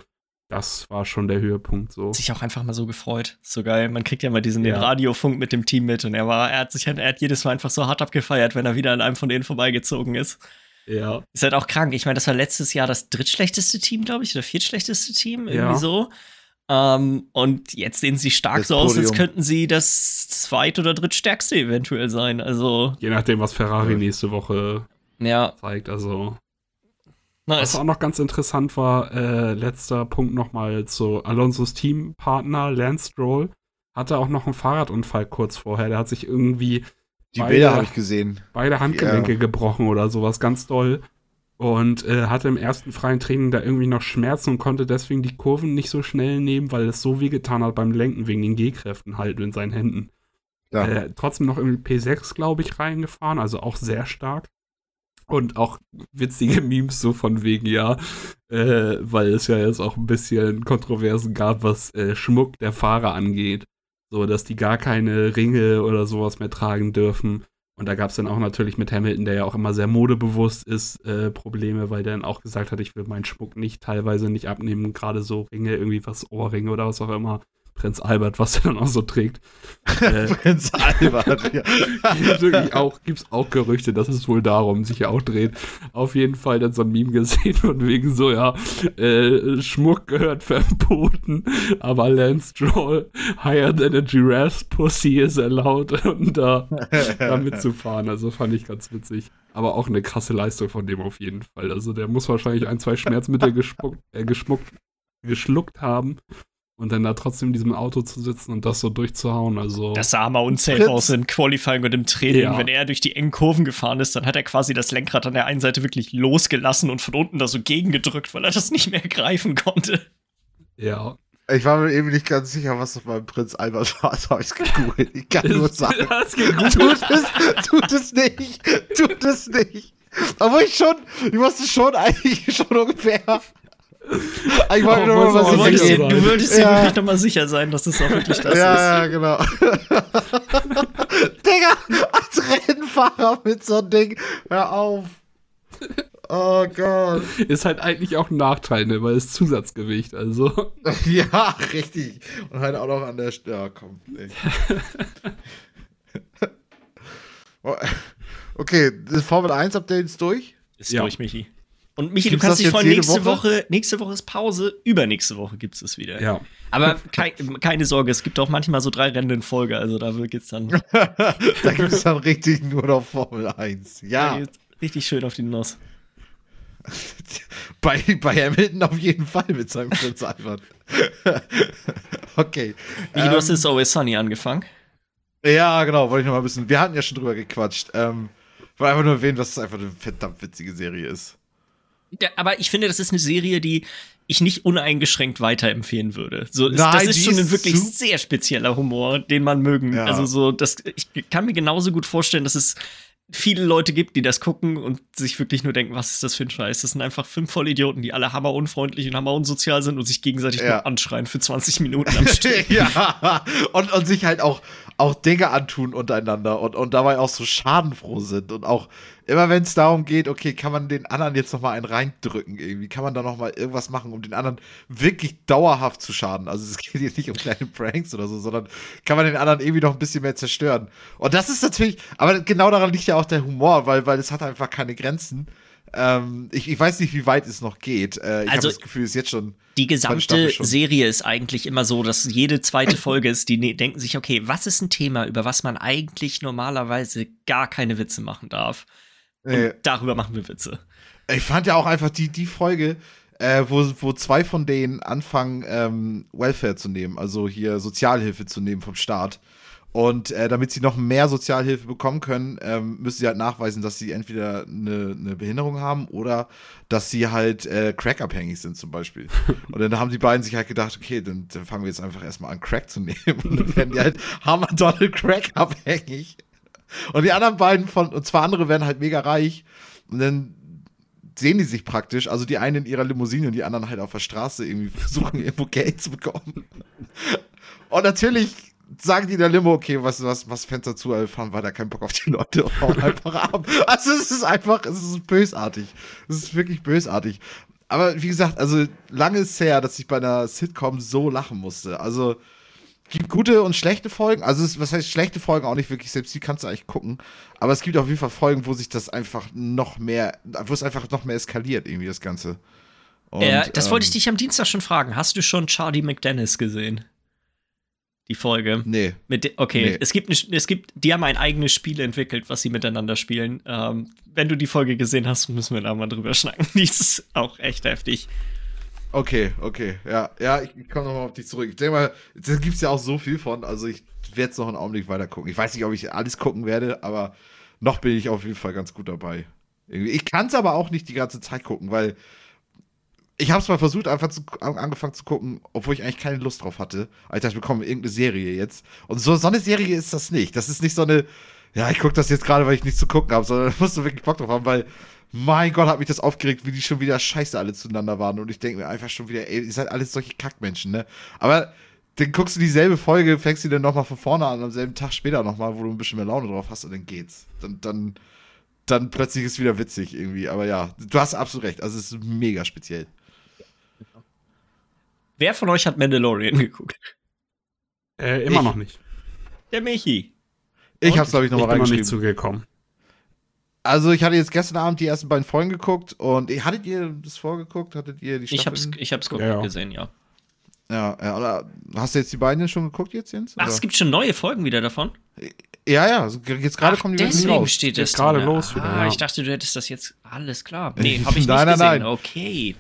S2: das war schon der Höhepunkt so.
S3: Sich auch einfach mal so gefreut. So geil. Man kriegt ja mal diesen den
S2: Ja.
S3: Radiofunk mit dem Team mit und er war, er hat sich, er hat jedes Mal einfach so hart abgefeiert, wenn er wieder an einem von denen vorbeigezogen ist.
S2: Ja.
S3: Ist halt auch krank. Ich meine, das war letztes Jahr das drittschlechteste Team, glaube ich, oder viertschlechteste Team, irgendwie
S2: Ja.
S3: so. Ähm, und jetzt sehen sie stark
S1: Das
S3: so aus, als
S1: Podium.
S3: könnten sie das zweit- oder drittstärkste eventuell sein. Also,
S2: Je nachdem, was Ferrari nächste Woche
S3: ja,
S2: zeigt. Also, was
S3: nice.
S2: auch noch ganz interessant war, äh, letzter Punkt nochmal zu Alonsos Teampartner Lance Stroll. Hatte auch noch einen Fahrradunfall kurz vorher. Der hat sich irgendwie
S1: Die
S2: Beide-
S1: Bilder habe ich gesehen.
S2: beide Handgelenke
S1: Ja.
S2: gebrochen oder sowas, ganz doll. Und äh, hatte im ersten freien Training da irgendwie noch Schmerzen und konnte deswegen die Kurven nicht so schnell nehmen, weil es so weh getan hat beim Lenken wegen den G-Kräften halt in seinen Händen.
S1: Ja.
S2: Äh, trotzdem noch irgendwie P6, glaube ich, reingefahren, also auch sehr stark. Und auch witzige Memes so von wegen, ja, äh, weil es ja jetzt auch ein bisschen Kontroversen gab, was äh, Schmuck der Fahrer angeht. So, dass die gar keine Ringe oder sowas mehr tragen dürfen. Und da gab es dann auch natürlich mit Hamilton, der ja auch immer sehr modebewusst ist, äh, Probleme, weil der dann auch gesagt hat, ich will meinen Schmuck nicht teilweise nicht abnehmen, gerade so Ringe, irgendwie was Ohrringe oder was auch immer. Prinz Albert, was er dann auch so trägt.
S1: äh, Prinz Albert, ja.
S2: Gibt auch, gibt's auch Gerüchte, dass es wohl darum sich auch dreht. Auf jeden Fall dann so ein Meme gesehen und wegen so, ja, äh, Schmuck gehört verboten, aber Lance Stroll higher than a giraffe's pussy is allowed, um da, da mitzufahren. Also fand ich ganz witzig. Aber auch eine krasse Leistung von dem auf jeden Fall. Also der muss wahrscheinlich ein, zwei Schmerzmittel gespuckt, äh, geschmuckt, geschluckt haben und dann da trotzdem in diesem Auto zu sitzen und das so durchzuhauen. Also
S3: das sah mal unsafe aus in Qualifying und im Training. Ja. Wenn er durch die engen Kurven gefahren ist, dann hat er quasi das Lenkrad an der einen Seite wirklich losgelassen und von unten da so gegengedrückt, weil er das nicht mehr greifen konnte.
S2: Ja.
S1: Ich war mir eben nicht ganz sicher, was das beim Prinz Albert war. Das habe ich gegoogelt. Ich kann nur sagen. tut, es, tut es nicht. Tut es nicht. Aber ich schon, ich wusste schon eigentlich schon ungefähr
S3: ich wollte oh, nur mal du, wolltest dir, du würdest dir ja. wirklich nochmal sicher sein, dass es das auch wirklich das
S1: ja,
S3: ist.
S1: Ja, genau. Digga, als Rennfahrer mit so einem Ding, hör auf. Oh Gott.
S2: Ist halt eigentlich auch ein Nachteil, ne, weil es Zusatzgewicht, also.
S1: ja, richtig. Und halt auch noch an der Stelle. Ja, komm. okay, das Formel 1 Update ist durch?
S3: Ist ja. durch, Michi. Und Michi, gibt's du kannst dich freuen, nächste Woche? Woche? nächste Woche ist Pause, übernächste Woche gibt es es wieder.
S2: Ja.
S3: Aber kei keine Sorge, es gibt auch manchmal so drei Rennen in Folge, also da geht's dann.
S1: da gibt es dann richtig nur noch Formel 1. Ja.
S3: Richtig schön auf die Nuss.
S1: bei, bei Hamilton auf jeden Fall mit seinem Prinz Albert. okay.
S3: Michi, ähm, du hast jetzt Always Sunny angefangen.
S1: Ja, genau, wollte ich noch mal ein bisschen. Wir hatten ja schon drüber gequatscht. Ähm, wollte einfach nur erwähnen, dass es einfach eine verdammt witzige Serie ist.
S3: Aber ich finde, das ist eine Serie, die ich nicht uneingeschränkt weiterempfehlen würde. So,
S1: Nein,
S3: das ist schon ein wirklich sehr spezieller Humor, den man mögen. Ja. Also so, das, ich kann mir genauso gut vorstellen, dass es viele Leute gibt, die das gucken und sich wirklich nur denken, was ist das für ein Scheiß? Das sind einfach fünf Vollidioten, die alle hammerunfreundlich und hammerunsozial sind und sich gegenseitig ja. nur anschreien für 20 Minuten am Stück.
S1: ja, und, und sich halt auch, auch Dinge antun untereinander und, und dabei auch so schadenfroh sind und auch immer wenn es darum geht, okay, kann man den anderen jetzt noch mal einen reindrücken irgendwie? Kann man da noch mal irgendwas machen, um den anderen wirklich dauerhaft zu schaden? Also es geht hier nicht um kleine Pranks oder so, sondern kann man den anderen irgendwie noch ein bisschen mehr zerstören? Und das ist natürlich, aber genau daran liegt ja auch der Humor, weil, weil es hat einfach keine Grenzen. Ähm, ich, ich, weiß nicht, wie weit es noch geht. Äh, ich also, habe das Gefühl, es ist jetzt schon.
S3: Die gesamte Serie ist eigentlich immer so, dass jede zweite Folge ist, die ne denken sich, okay, was ist ein Thema, über was man eigentlich normalerweise gar keine Witze machen darf? Und darüber machen wir Witze.
S1: Ich fand ja auch einfach die, die Folge, äh, wo, wo zwei von denen anfangen, ähm, Welfare zu nehmen, also hier Sozialhilfe zu nehmen vom Staat. Und äh, damit sie noch mehr Sozialhilfe bekommen können, ähm, müssen sie halt nachweisen, dass sie entweder eine, eine Behinderung haben oder dass sie halt äh, crackabhängig sind zum Beispiel. Und dann haben die beiden sich halt gedacht, okay, dann, dann fangen wir jetzt einfach erstmal an, Crack zu nehmen. Und dann werden die halt Hammer Donald Crack abhängig. Und die anderen beiden von, und zwei andere werden halt mega reich. Und dann sehen die sich praktisch, also die einen in ihrer Limousine und die anderen halt auf der Straße irgendwie versuchen, irgendwo Geld zu bekommen. Und natürlich sagen die in der Limo, okay, was, was, was Fenster zu, also fahren weiter, keinen Bock auf die Leute und hauen einfach ab. Also es ist einfach, es ist bösartig. Es ist wirklich bösartig. Aber wie gesagt, also lange ist es her, dass ich bei einer Sitcom so lachen musste. Also gibt gute und schlechte Folgen. Also, es, was heißt schlechte Folgen auch nicht wirklich, selbst die kannst du eigentlich gucken. Aber es gibt auf jeden Fall Folgen, wo sich das einfach noch mehr, wo es einfach noch mehr eskaliert, irgendwie das Ganze.
S3: Und, äh, das ähm, wollte ich dich am Dienstag schon fragen. Hast du schon Charlie McDennis gesehen? Die Folge.
S1: Nee.
S3: Mit okay, nee. es gibt es gibt, die haben ein eigenes Spiel entwickelt, was sie miteinander spielen. Ähm, wenn du die Folge gesehen hast, müssen wir da mal drüber schnacken. Die ist auch echt heftig.
S1: Okay, okay, ja, ja, ich, ich komme nochmal auf dich zurück. Ich denke mal, da gibt es ja auch so viel von, also ich werde es noch einen Augenblick weiter gucken. Ich weiß nicht, ob ich alles gucken werde, aber noch bin ich auf jeden Fall ganz gut dabei. Ich kann es aber auch nicht die ganze Zeit gucken, weil ich habe es mal versucht, einfach zu, angefangen zu gucken, obwohl ich eigentlich keine Lust drauf hatte. Aber ich dachte, wir bekommen irgendeine Serie jetzt. Und so, so eine Serie ist das nicht. Das ist nicht so eine, ja, ich gucke das jetzt gerade, weil ich nichts zu gucken habe, sondern da musst du wirklich Bock drauf haben, weil mein Gott, hat mich das aufgeregt, wie die schon wieder scheiße alle zueinander waren. Und ich denke mir einfach schon wieder, ey, ihr seid alles solche Kackmenschen, ne? Aber dann guckst du dieselbe Folge, fängst du dann nochmal von vorne an, am selben Tag später nochmal, wo du ein bisschen mehr Laune drauf hast und dann geht's. Dann, dann, dann plötzlich ist es wieder witzig irgendwie. Aber ja, du hast absolut recht. Also es ist mega speziell.
S3: Wer von euch hat Mandalorian geguckt?
S2: Äh, immer
S1: Ich.
S2: noch nicht.
S3: Der Michi.
S1: Ich
S3: Und?
S1: hab's, glaube ich,
S2: Ich
S1: nochmal
S2: bin noch nicht
S1: reingeschrieben.
S2: zugekommen.
S1: Also ich hatte jetzt gestern Abend die ersten beiden Folgen geguckt und hattet ihr das vorgeguckt? Hattet ihr die
S3: Ich hab's, ich hab's
S2: Ja, ja.
S3: gesehen, ja.
S1: Ja, ja, oder hast du jetzt die beiden schon geguckt jetzt, Jens?
S3: Ach,
S1: oder?
S3: es gibt schon neue Folgen wieder davon?
S1: Ja, ja, jetzt gerade kommen die
S3: deswegen
S1: raus.
S3: steht
S2: Jetzt
S3: das
S2: gerade los wieder,
S3: Ah,
S2: ja.
S3: ich dachte, du hättest das jetzt alles klar. Nee, habe ich nicht
S1: Nein, nein,
S3: gesehen.
S1: nein.
S3: Okay.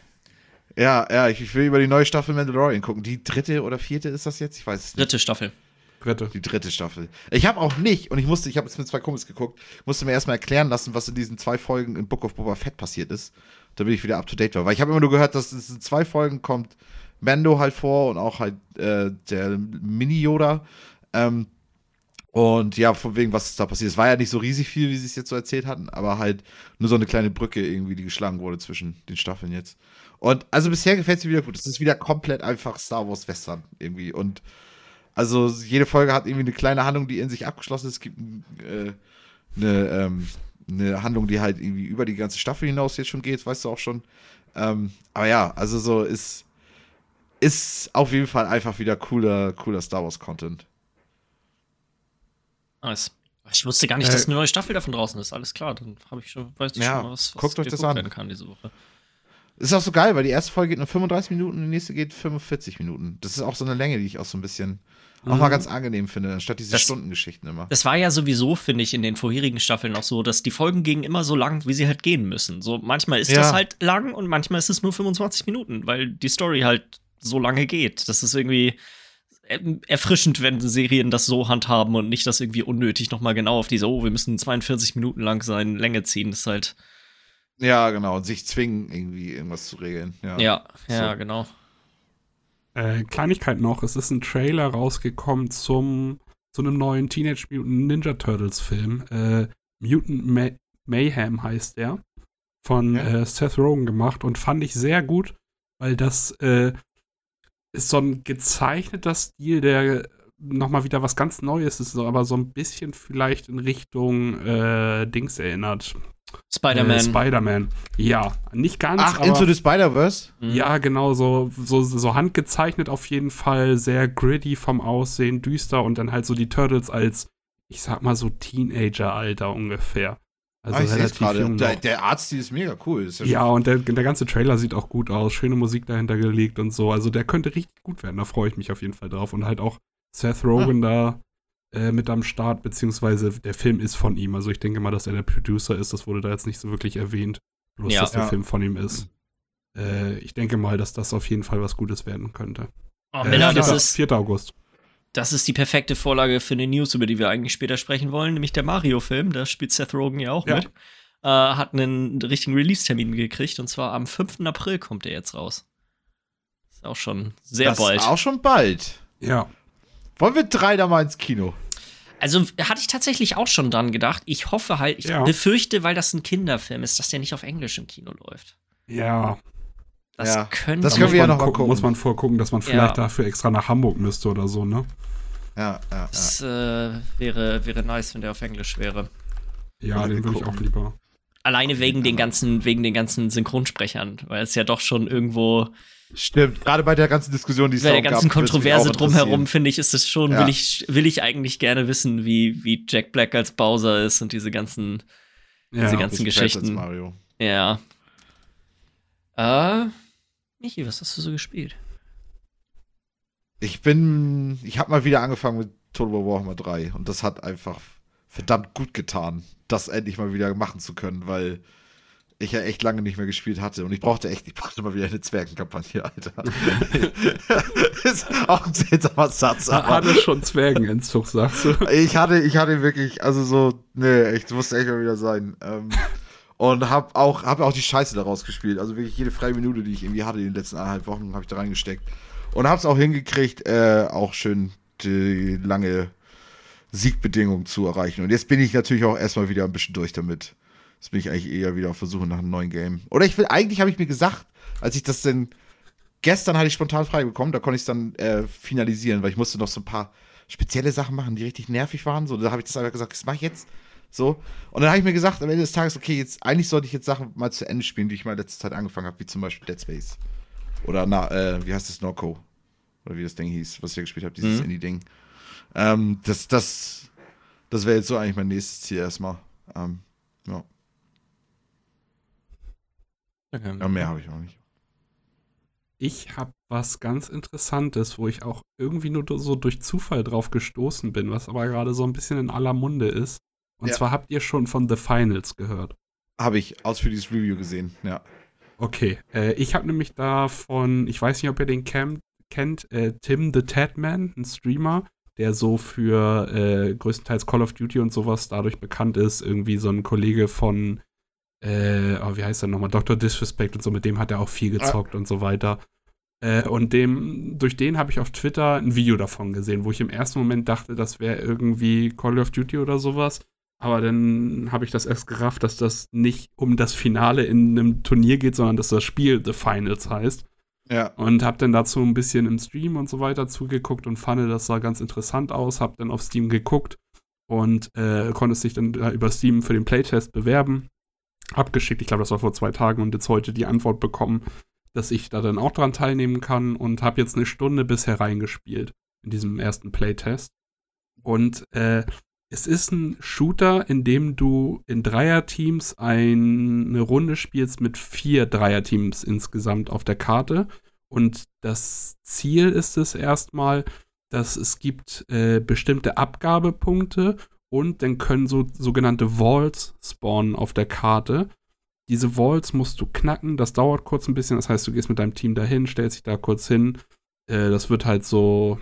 S1: Ja, ja, ich, ich will über die neue Staffel Mandalorian gucken. Die dritte oder vierte ist das jetzt? Ich weiß es nicht.
S3: Dritte Staffel.
S2: Dritte.
S1: Die dritte Staffel. Ich habe auch nicht, und ich musste, ich habe jetzt mit zwei Kumpels geguckt, musste mir erstmal erklären lassen, was in diesen zwei Folgen in Book of Boba Fett passiert ist, damit ich wieder up to date war. Weil ich habe immer nur gehört, dass es in zwei Folgen kommt Mando halt vor und auch halt äh, der Mini-Yoda. Ähm, und ja, von wegen, was da passiert. Es war ja nicht so riesig viel, wie sie es jetzt so erzählt hatten, aber halt nur so eine kleine Brücke irgendwie, die geschlagen wurde zwischen den Staffeln jetzt. Und also bisher gefällt es mir wieder gut. Es ist wieder komplett einfach Star Wars Western irgendwie. Und also jede Folge hat irgendwie eine kleine Handlung, die in sich abgeschlossen ist. Es gibt äh, eine, ähm, eine Handlung, die halt irgendwie über die ganze Staffel hinaus jetzt schon geht, weißt du auch schon. Ähm, aber ja, also so ist, ist auf jeden Fall einfach wieder cooler, cooler Star Wars Content.
S3: Nice. Ich wusste gar nicht,
S2: Äh,
S3: dass eine neue Staffel davon draußen ist. Alles klar, dann habe ich schon, weiß ich
S1: Ja,
S3: schon mal, was, was
S1: guckt euch das an.
S3: werden kann diese Woche.
S1: Ist auch so geil, weil die erste Folge geht nur 35 Minuten und die nächste geht 45 Minuten. Das ist auch so eine Länge, die ich auch so ein bisschen auch mal ganz angenehm finde, anstatt diese
S3: Das-
S1: Stundengeschichten immer.
S3: Das war ja sowieso, finde ich, in den vorherigen Staffeln auch so, dass die Folgen gingen immer so lang, wie sie halt gehen müssen. So manchmal ist
S1: Ja.
S3: das halt lang und manchmal ist es nur 25 Minuten, weil die Story halt so lange geht. Das ist irgendwie erfrischend, wenn Serien das so handhaben und nicht das irgendwie unnötig nochmal genau auf diese, oh, wir müssen 42 Minuten lang sein, Länge ziehen. Das ist halt,
S1: Ja, genau. Und sich zwingen, irgendwie irgendwas zu regeln. Ja.
S3: ja, ja,
S1: So.
S3: genau.
S2: Äh, Kleinigkeit noch, es ist ein Trailer rausgekommen zum, zu einem neuen Teenage Mutant Ninja Turtles Film. Äh, Mutant Ma Mayhem heißt der. Von
S1: Ja.
S2: äh, Seth Rogen gemacht und fand ich sehr gut, weil das äh, ist so ein gezeichneter Stil, der nochmal wieder was ganz Neues ist, aber so ein bisschen vielleicht in Richtung äh, Dings erinnert.
S3: Spider-Man.
S2: Äh, Spider-Man. Ja, nicht ganz,
S1: Ach,
S2: aber
S1: Into the Spider-Verse?
S3: Mhm.
S2: ja, genau, so, so, so handgezeichnet auf jeden Fall, sehr gritty vom Aussehen, düster und dann halt so die Turtles als, ich sag mal so Teenager-Alter ungefähr. Also
S1: ah, ich
S2: relativ jung
S1: Der, der Artstil ist mega cool. Ist ja,
S2: Ja, und der, der ganze Trailer sieht auch gut aus, schöne Musik dahinter gelegt und so. Also der könnte richtig gut werden, da freue ich mich auf jeden Fall drauf. Und halt auch Seth Rogen da äh, mit am Start, beziehungsweise der Film ist von ihm. Also ich denke mal, dass er der Producer ist, das wurde da jetzt nicht so wirklich erwähnt. Bloß,
S3: Ja.
S2: dass der
S1: Ja.
S2: Film von ihm ist. Äh, ich denke mal, dass das auf jeden Fall was Gutes werden könnte.
S3: Oh,
S2: Äh,
S3: Miller, das
S2: 4.
S3: ist,
S2: 4. August.
S3: Das ist die perfekte Vorlage für eine News, über die wir eigentlich später sprechen wollen, nämlich der Mario-Film. Da spielt Seth Rogen ja auch
S2: Ja.
S3: mit. Äh, hat einen richtigen Release-Termin gekriegt und zwar am 5. April kommt er jetzt raus. Ist auch schon sehr
S1: das
S3: bald.
S1: Ist auch schon bald.
S2: Ja.
S1: Wollen wir drei da mal ins Kino?
S3: Also hatte ich tatsächlich auch schon dran gedacht. Ich hoffe halt, ich
S2: Ja.
S3: befürchte, weil das ein Kinderfilm ist, dass der nicht auf Englisch im Kino läuft.
S2: Ja.
S3: Das
S1: Ja.
S3: könnte
S1: Das
S2: Da
S1: können wir ja
S2: man
S1: noch mal
S2: gucken,
S1: gucken.
S2: Muss man vorgucken, dass man vielleicht
S3: Ja.
S2: dafür extra nach Hamburg müsste oder so, ne?
S1: Ja, ja, ja.
S3: Das äh, wäre, wäre nice, wenn der auf Englisch wäre.
S2: Ja,
S1: Mal
S2: den würde ich
S1: gucken.
S2: auch lieber.
S3: Alleine wegen den ganzen, wegen den ganzen Synchronsprechern, weil es ja doch schon irgendwo
S1: Stimmt, gerade bei der ganzen Diskussion, die es
S3: bei der ganzen
S1: gab,
S3: Kontroverse drumherum, finde ich, ist es schon,
S1: Ja.
S3: will, ich, will ich eigentlich gerne wissen, wie, wie Jack Black als Bowser ist und diese ganzen,
S2: Ja.
S3: diese ganzen Geschichten.
S1: Mario.
S3: Ja. Äh, Michi, was hast du so gespielt?
S1: Ich bin, ich habe mal wieder angefangen mit Total War Warhammer 3 und das hat einfach verdammt gut getan, das endlich mal wieder machen zu können, weil ich ja echt lange nicht mehr gespielt hatte und ich brauchte echt, ich brauchte mal wieder eine Zwergenkampagne, Alter. ist auch ein seltsamer Satz, aber
S2: Hatte schon Zwergenentzug, sagst du?
S1: ich hatte, ich hatte wirklich, also so, nee, echt, musste echt mal wieder sein. Ähm, und hab auch, hab auch die Scheiße daraus gespielt. Also wirklich jede freie Minute, die ich irgendwie hatte in den letzten eineinhalb Wochen, habe ich da reingesteckt. Und hab's auch hingekriegt, äh, auch schön die lange Siegbedingung zu erreichen. Und jetzt bin ich natürlich auch erstmal wieder ein bisschen durch damit. Jetzt bin ich eigentlich eher wieder auf Versuche nach einem neuen Game. Oder ich will, eigentlich habe ich mir gesagt, als ich das denn gestern hatte ich spontan frei bekommen, da konnte ich es dann äh, finalisieren, weil ich musste noch so ein paar spezielle Sachen machen, die richtig nervig waren. So, da habe ich das einfach gesagt, das mache ich jetzt. So. Und dann habe ich mir gesagt, am Ende des Tages, okay, jetzt eigentlich sollte ich jetzt Sachen mal zu Ende spielen, die ich mal letzte Zeit angefangen habe, wie zum Beispiel Dead Space. Oder na, äh, wie heißt das, Norco? Oder wie das Ding hieß, was ich ja gespielt habe, dieses
S3: Mhm.
S1: Indie-Ding. Ähm, das, das, das wäre jetzt so eigentlich mein nächstes Ziel erstmal. Ähm, ja. Ja, mehr habe ich auch nicht.
S2: Ich habe was ganz Interessantes, wo ich auch irgendwie nur so durch Zufall drauf gestoßen bin, was aber gerade so ein bisschen in aller Munde ist. Und
S1: Ja.
S2: zwar habt ihr schon von The Finals gehört.
S1: Habe ich ausführliches Review gesehen, ja.
S2: Okay, äh, ich habe nämlich davon, ich weiß nicht, ob ihr den cam- kennt, äh, Tim the Tatman, ein Streamer, der so für äh, größtenteils Call of Duty und sowas dadurch bekannt ist. Irgendwie so ein Kollege von, äh, oh, wie heißt er nochmal, Dr. Disrespect und so, mit dem hat er auch viel gezockt und so weiter. Äh, und dem, durch den habe ich auf Twitter ein Video davon gesehen, wo ich im ersten Moment dachte, das wäre irgendwie Call of Duty oder sowas. Aber dann habe ich das erst gerafft, dass das nicht um das Finale in einem Turnier geht, sondern dass das Spiel The Finals heißt.
S1: Ja.
S2: Und habe dann dazu ein bisschen im Stream und so weiter zugeguckt und fand, das sah ganz interessant aus. Habe dann auf Steam geguckt und äh, konnte sich dann da über Steam für den Playtest bewerben. Abgeschickt, ich glaube, das war vor zwei Tagen und jetzt heute die Antwort bekommen, dass ich da dann auch dran teilnehmen kann und habe jetzt eine Stunde bisher reingespielt in diesem ersten Playtest. Und äh, es ist ein Shooter, in dem du in Dreierteams ein, eine Runde spielst mit vier Dreierteams insgesamt auf der Karte. Und das Ziel ist es erstmal, dass es gibt äh, bestimmte Abgabepunkte und dann können so sogenannte Walls spawnen auf der Karte. Diese Walls musst du knacken, das dauert kurz ein bisschen, das heißt, du gehst mit deinem Team dahin, stellst dich da kurz hin. Äh, das wird halt so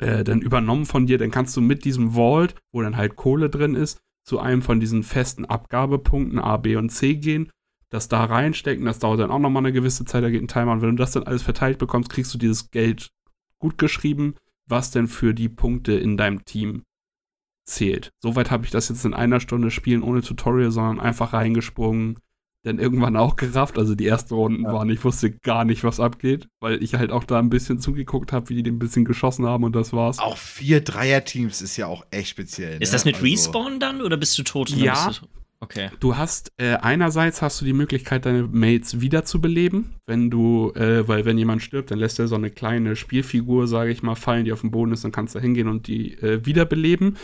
S2: äh, dann übernommen von dir, dann kannst du mit diesem Vault, wo dann halt Kohle drin ist, zu einem von diesen festen Abgabepunkten A, B und C gehen, das da reinstecken, das dauert dann auch nochmal eine gewisse Zeit, da geht ein Timer. Und wenn du das dann alles verteilt bekommst, kriegst du dieses Geld gut geschrieben, was denn für die Punkte in deinem Team zählt. Soweit habe ich das jetzt in einer Stunde spielen ohne Tutorial, sondern einfach reingesprungen, dann irgendwann auch gerafft. Also die ersten Runden
S1: Ja.
S2: waren, ich wusste gar nicht, was abgeht, weil ich halt auch da ein bisschen zugeguckt habe, wie die den ein bisschen geschossen haben und das war's.
S1: Auch vier Dreierteams ist ja auch echt speziell.
S3: Ist
S1: ne?
S3: das mit
S1: Also-
S3: Respawn dann oder bist du tot?
S2: Ja.
S3: Okay.
S2: Du hast äh, einerseits hast du die Möglichkeit, deine Mates wiederzubeleben, wenn du, äh, weil wenn jemand stirbt, dann lässt er so eine kleine Spielfigur, sage ich mal, fallen, die auf dem Boden ist, dann kannst du da hingehen und die äh, wiederbeleben.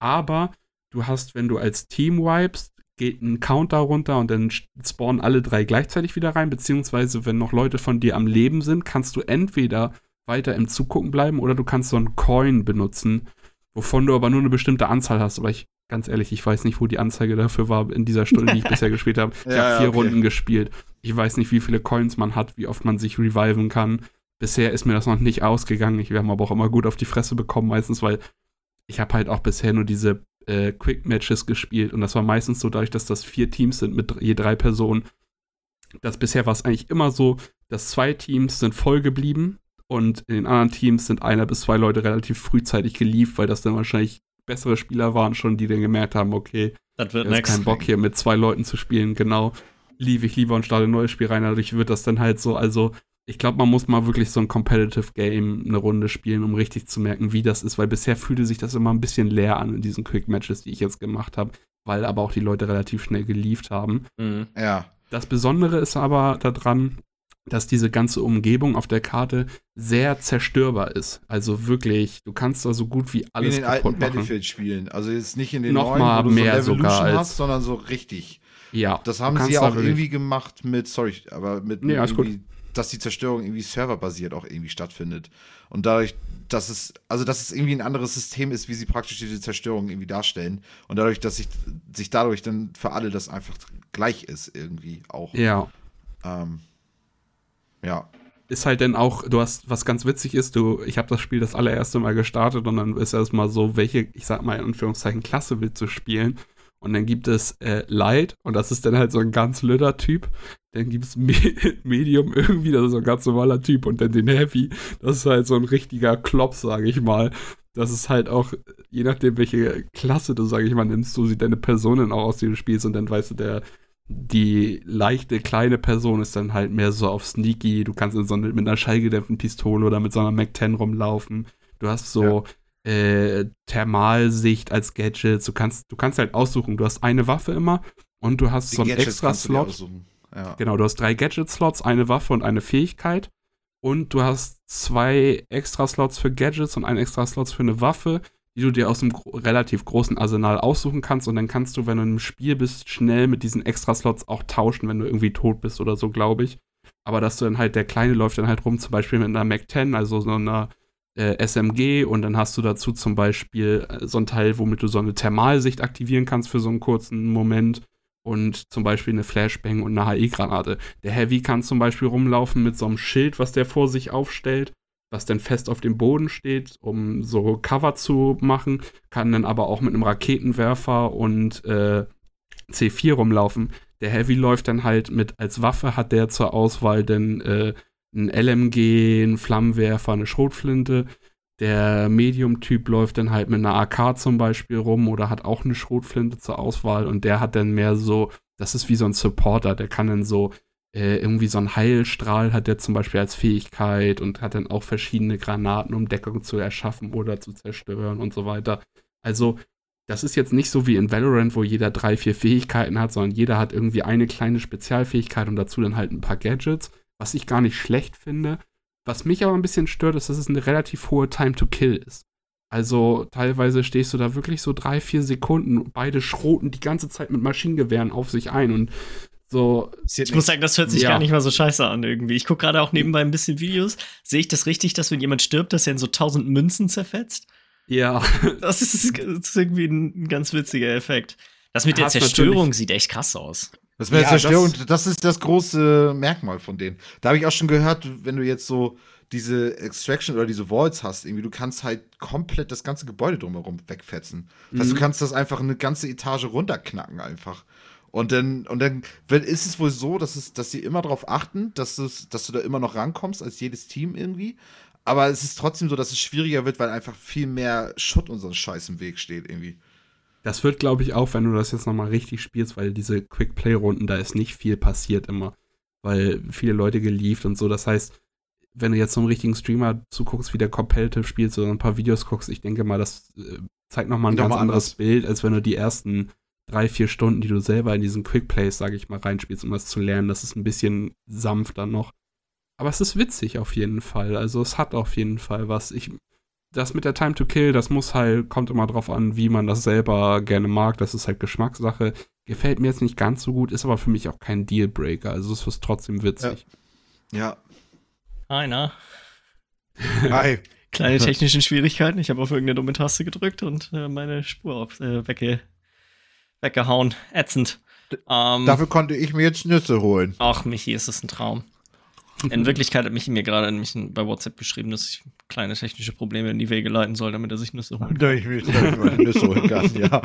S2: Aber du hast, wenn du als Team wipest, geht ein Counter runter und dann spawnen alle drei gleichzeitig wieder rein, beziehungsweise wenn noch Leute von dir am Leben sind, kannst du entweder weiter im Zugucken bleiben oder du kannst so einen Coin benutzen, wovon du aber nur eine bestimmte Anzahl hast. Aber ich, ganz ehrlich, ich weiß nicht, wo die Anzeige dafür war in dieser Stunde, die ich bisher gespielt habe. Ich
S1: Ja,
S2: habe vier
S1: okay.
S2: Runden gespielt. Ich weiß nicht, wie viele Coins man hat, wie oft man sich reviven kann. Bisher ist mir das noch nicht ausgegangen. Ich werde aber auch immer gut auf die Fresse bekommen, meistens, weil ich habe halt auch bisher nur diese äh, Quick Matches gespielt und das war meistens so, dadurch, dass das vier Teams sind mit je drei Personen. Das bisher war es eigentlich immer so, dass zwei Teams sind voll geblieben und in den anderen Teams sind einer bis zwei Leute relativ frühzeitig geliefert, weil das dann wahrscheinlich bessere Spieler waren schon, die dann gemerkt haben, okay,
S3: Das wird next.
S2: keinen Bock hier mit zwei Leuten zu spielen, genau. Liebe ich lieber und starte ein neues Spiel rein, dadurch wird das dann halt so, also ich glaube, man muss mal wirklich so ein Competitive Game eine Runde spielen, um richtig zu merken, wie das ist, weil bisher fühlte sich das immer ein bisschen leer an in diesen Quick Matches, die ich jetzt gemacht habe, weil aber auch die Leute relativ schnell geliefert haben.
S3: Mhm.
S1: Ja.
S2: Das Besondere ist aber daran, dass diese ganze Umgebung auf der Karte sehr zerstörbar ist. Also wirklich, du kannst da so gut wie
S1: Wie
S2: alles
S1: in den alten
S2: kaputt machen.
S1: Battlefield-Spielen. Also jetzt nicht in den
S2: Noch
S1: neuen,
S2: mal
S1: wo du
S2: mehr
S1: so
S2: sogar als-
S1: hast, sondern so richtig.
S2: Ja,
S1: Das haben sie
S2: da
S1: auch irgendwie gemacht mit, sorry, aber mit,
S2: Nee,
S1: mit irgendwie, dass die Zerstörung irgendwie serverbasiert auch irgendwie stattfindet. Und dadurch, dass es, also dass es irgendwie ein anderes System ist, wie sie praktisch diese Zerstörung irgendwie darstellen. Und dadurch, dass sich, sich dadurch dann für alle das einfach gleich ist, irgendwie auch.
S2: Ja.
S1: Ähm, ja.
S2: ist halt dann auch, du hast, was ganz witzig ist, du, ich habe das Spiel das allererste Mal gestartet und dann ist erstmal so, welche, ich sag mal in Anführungszeichen, Klasse willst du spielen? Und dann gibt es äh, Light und das ist dann halt so ein ganz lüder Typ. Dann gibt es Me Medium irgendwie, das ist so ein ganz normaler Typ. Und dann den Heavy, das ist halt so ein richtiger Klops, sage ich mal. Das ist halt auch, je nachdem, welche Klasse du, sage ich mal, nimmst, so sieht deine Person dann auch aus, die du spielst. Und dann weißt du, der die leichte kleine Person ist dann halt mehr so auf Sneaky. Du kannst in so eine, mit einer schallgedämpften Pistole oder mit so einer Mac 10 rumlaufen. Du hast so ja. Äh, Thermalsicht als Gadget. Du kannst, du kannst halt aussuchen. Du hast eine Waffe immer und du hast die so einen extra Slot. Ja. Genau, du hast drei Gadget-Slots, eine Waffe und eine Fähigkeit. Und du hast zwei extra Slots für Gadgets und einen extra Slots für eine Waffe die du dir aus einem gro relativ großen Arsenal aussuchen kannst und dann kannst du, wenn du im Spiel bist, schnell mit diesen Extra-Slots auch tauschen, wenn du irgendwie tot bist oder so, glaube ich. Aber dass du dann halt, der Kleine läuft dann halt rum, zum Beispiel mit einer Mac 10, also so einer äh, SMG und dann hast du dazu zum Beispiel äh, so ein Teil, womit du so eine Thermalsicht aktivieren kannst für so einen kurzen Moment und zum Beispiel eine Flashbang und eine HE-Granate. Der Heavy kann zum Beispiel rumlaufen mit so einem Schild, was der vor sich aufstellt was dann fest auf dem Boden steht, um so Cover zu machen, kann dann aber auch mit einem Raketenwerfer und äh, C4 rumlaufen. Der Heavy läuft dann halt mit, als Waffe hat der zur Auswahl dann äh, ein LMG, ein Flammenwerfer, eine Schrotflinte. Der Medium-Typ läuft dann halt mit einer AK zum Beispiel rum oder hat auch eine Schrotflinte zur Auswahl und der hat dann mehr so, das ist wie so ein Supporter, der kann dann so äh, irgendwie so ein Heilstrahl hat der zum Beispiel als Fähigkeit und hat dann auch verschiedene Granaten, um Deckung zu erschaffen oder zu zerstören und so weiter. Also, das ist jetzt nicht so wie in Valorant, wo jeder drei, vier Fähigkeiten hat, sondern jeder hat irgendwie eine kleine Spezialfähigkeit und dazu dann halt ein paar Gadgets, was ich gar nicht schlecht finde. Was mich aber ein bisschen stört, ist, dass es eine relativ hohe Time to Kill ist. Also teilweise stehst du da wirklich so drei, vier Sekunden, beide schroten die ganze Zeit mit Maschinengewehren auf sich ein und so,
S3: ich muss sagen, das hört sich ja. gar nicht mal so scheiße an irgendwie. Ich gucke gerade auch nebenbei ein bisschen Videos. Sehe ich das richtig, dass wenn jemand stirbt, dass er in so tausend Münzen zerfetzt?
S2: Ja.
S3: Das ist, das ist irgendwie ein, ganz witziger Effekt. Das mit der Zerstörung sieht echt krass aus.
S1: Das der ja, Zerstörung, das, das, ist das große Merkmal von denen. Da habe ich auch schon gehört, wenn du jetzt so diese Extraction oder diese Vaults hast, irgendwie, du kannst halt komplett das ganze Gebäude drumherum wegfetzen. Das heißt, mhm. du kannst das einfach eine ganze Etage runterknacken einfach. Und dann, und dann ist es wohl so, dass, es, dass sie immer darauf achten, dass, es, dass du da immer noch rankommst als jedes Team irgendwie. Aber es ist trotzdem so, dass es schwieriger wird, weil einfach viel mehr Schutt und so ein Scheiß im Weg steht irgendwie.
S2: Das wird, glaube ich, auch, wenn du das jetzt nochmal richtig spielst, weil diese Quick-Play-Runden, da ist nicht viel passiert immer. Weil viele Leute gelieft und so. Das heißt, wenn du jetzt so einem richtigen Streamer zuguckst, wie der Competitive spielt, so ein paar Videos guckst, ich denke mal, das äh, zeigt nochmal ein ganz anderes Bild, als wenn du die ersten drei, vier Stunden, die du selber in diesen Quick Plays, sage ich mal, reinspielst, um das zu lernen. Das ist ein bisschen sanfter noch. Aber es ist witzig auf jeden Fall. Also es hat auf jeden Fall was. Ich, das mit der Time to Kill, das muss halt, kommt immer drauf an, wie man das selber gerne mag. Das ist halt Geschmackssache. Gefällt mir jetzt nicht ganz so gut, ist aber für mich auch kein Dealbreaker. Also es ist trotzdem witzig.
S1: Ja. ja.
S3: Einer.
S1: Hi.
S3: Kleine technische Schwierigkeiten. Ich habe auf irgendeine dumme Taste gedrückt und äh, meine Spur auf, äh, wegge weggehauen. Ätzend.
S1: Ähm, Dafür konnte ich mir jetzt Nüsse holen.
S3: Ach, Michi, ist das ein Traum. In Wirklichkeit hat Michi mir gerade bei WhatsApp geschrieben, dass ich kleine technische Probleme in die Wege leiten soll, damit er sich Nüsse holen
S1: kann. Ich mich Nüsse holen kann, ja.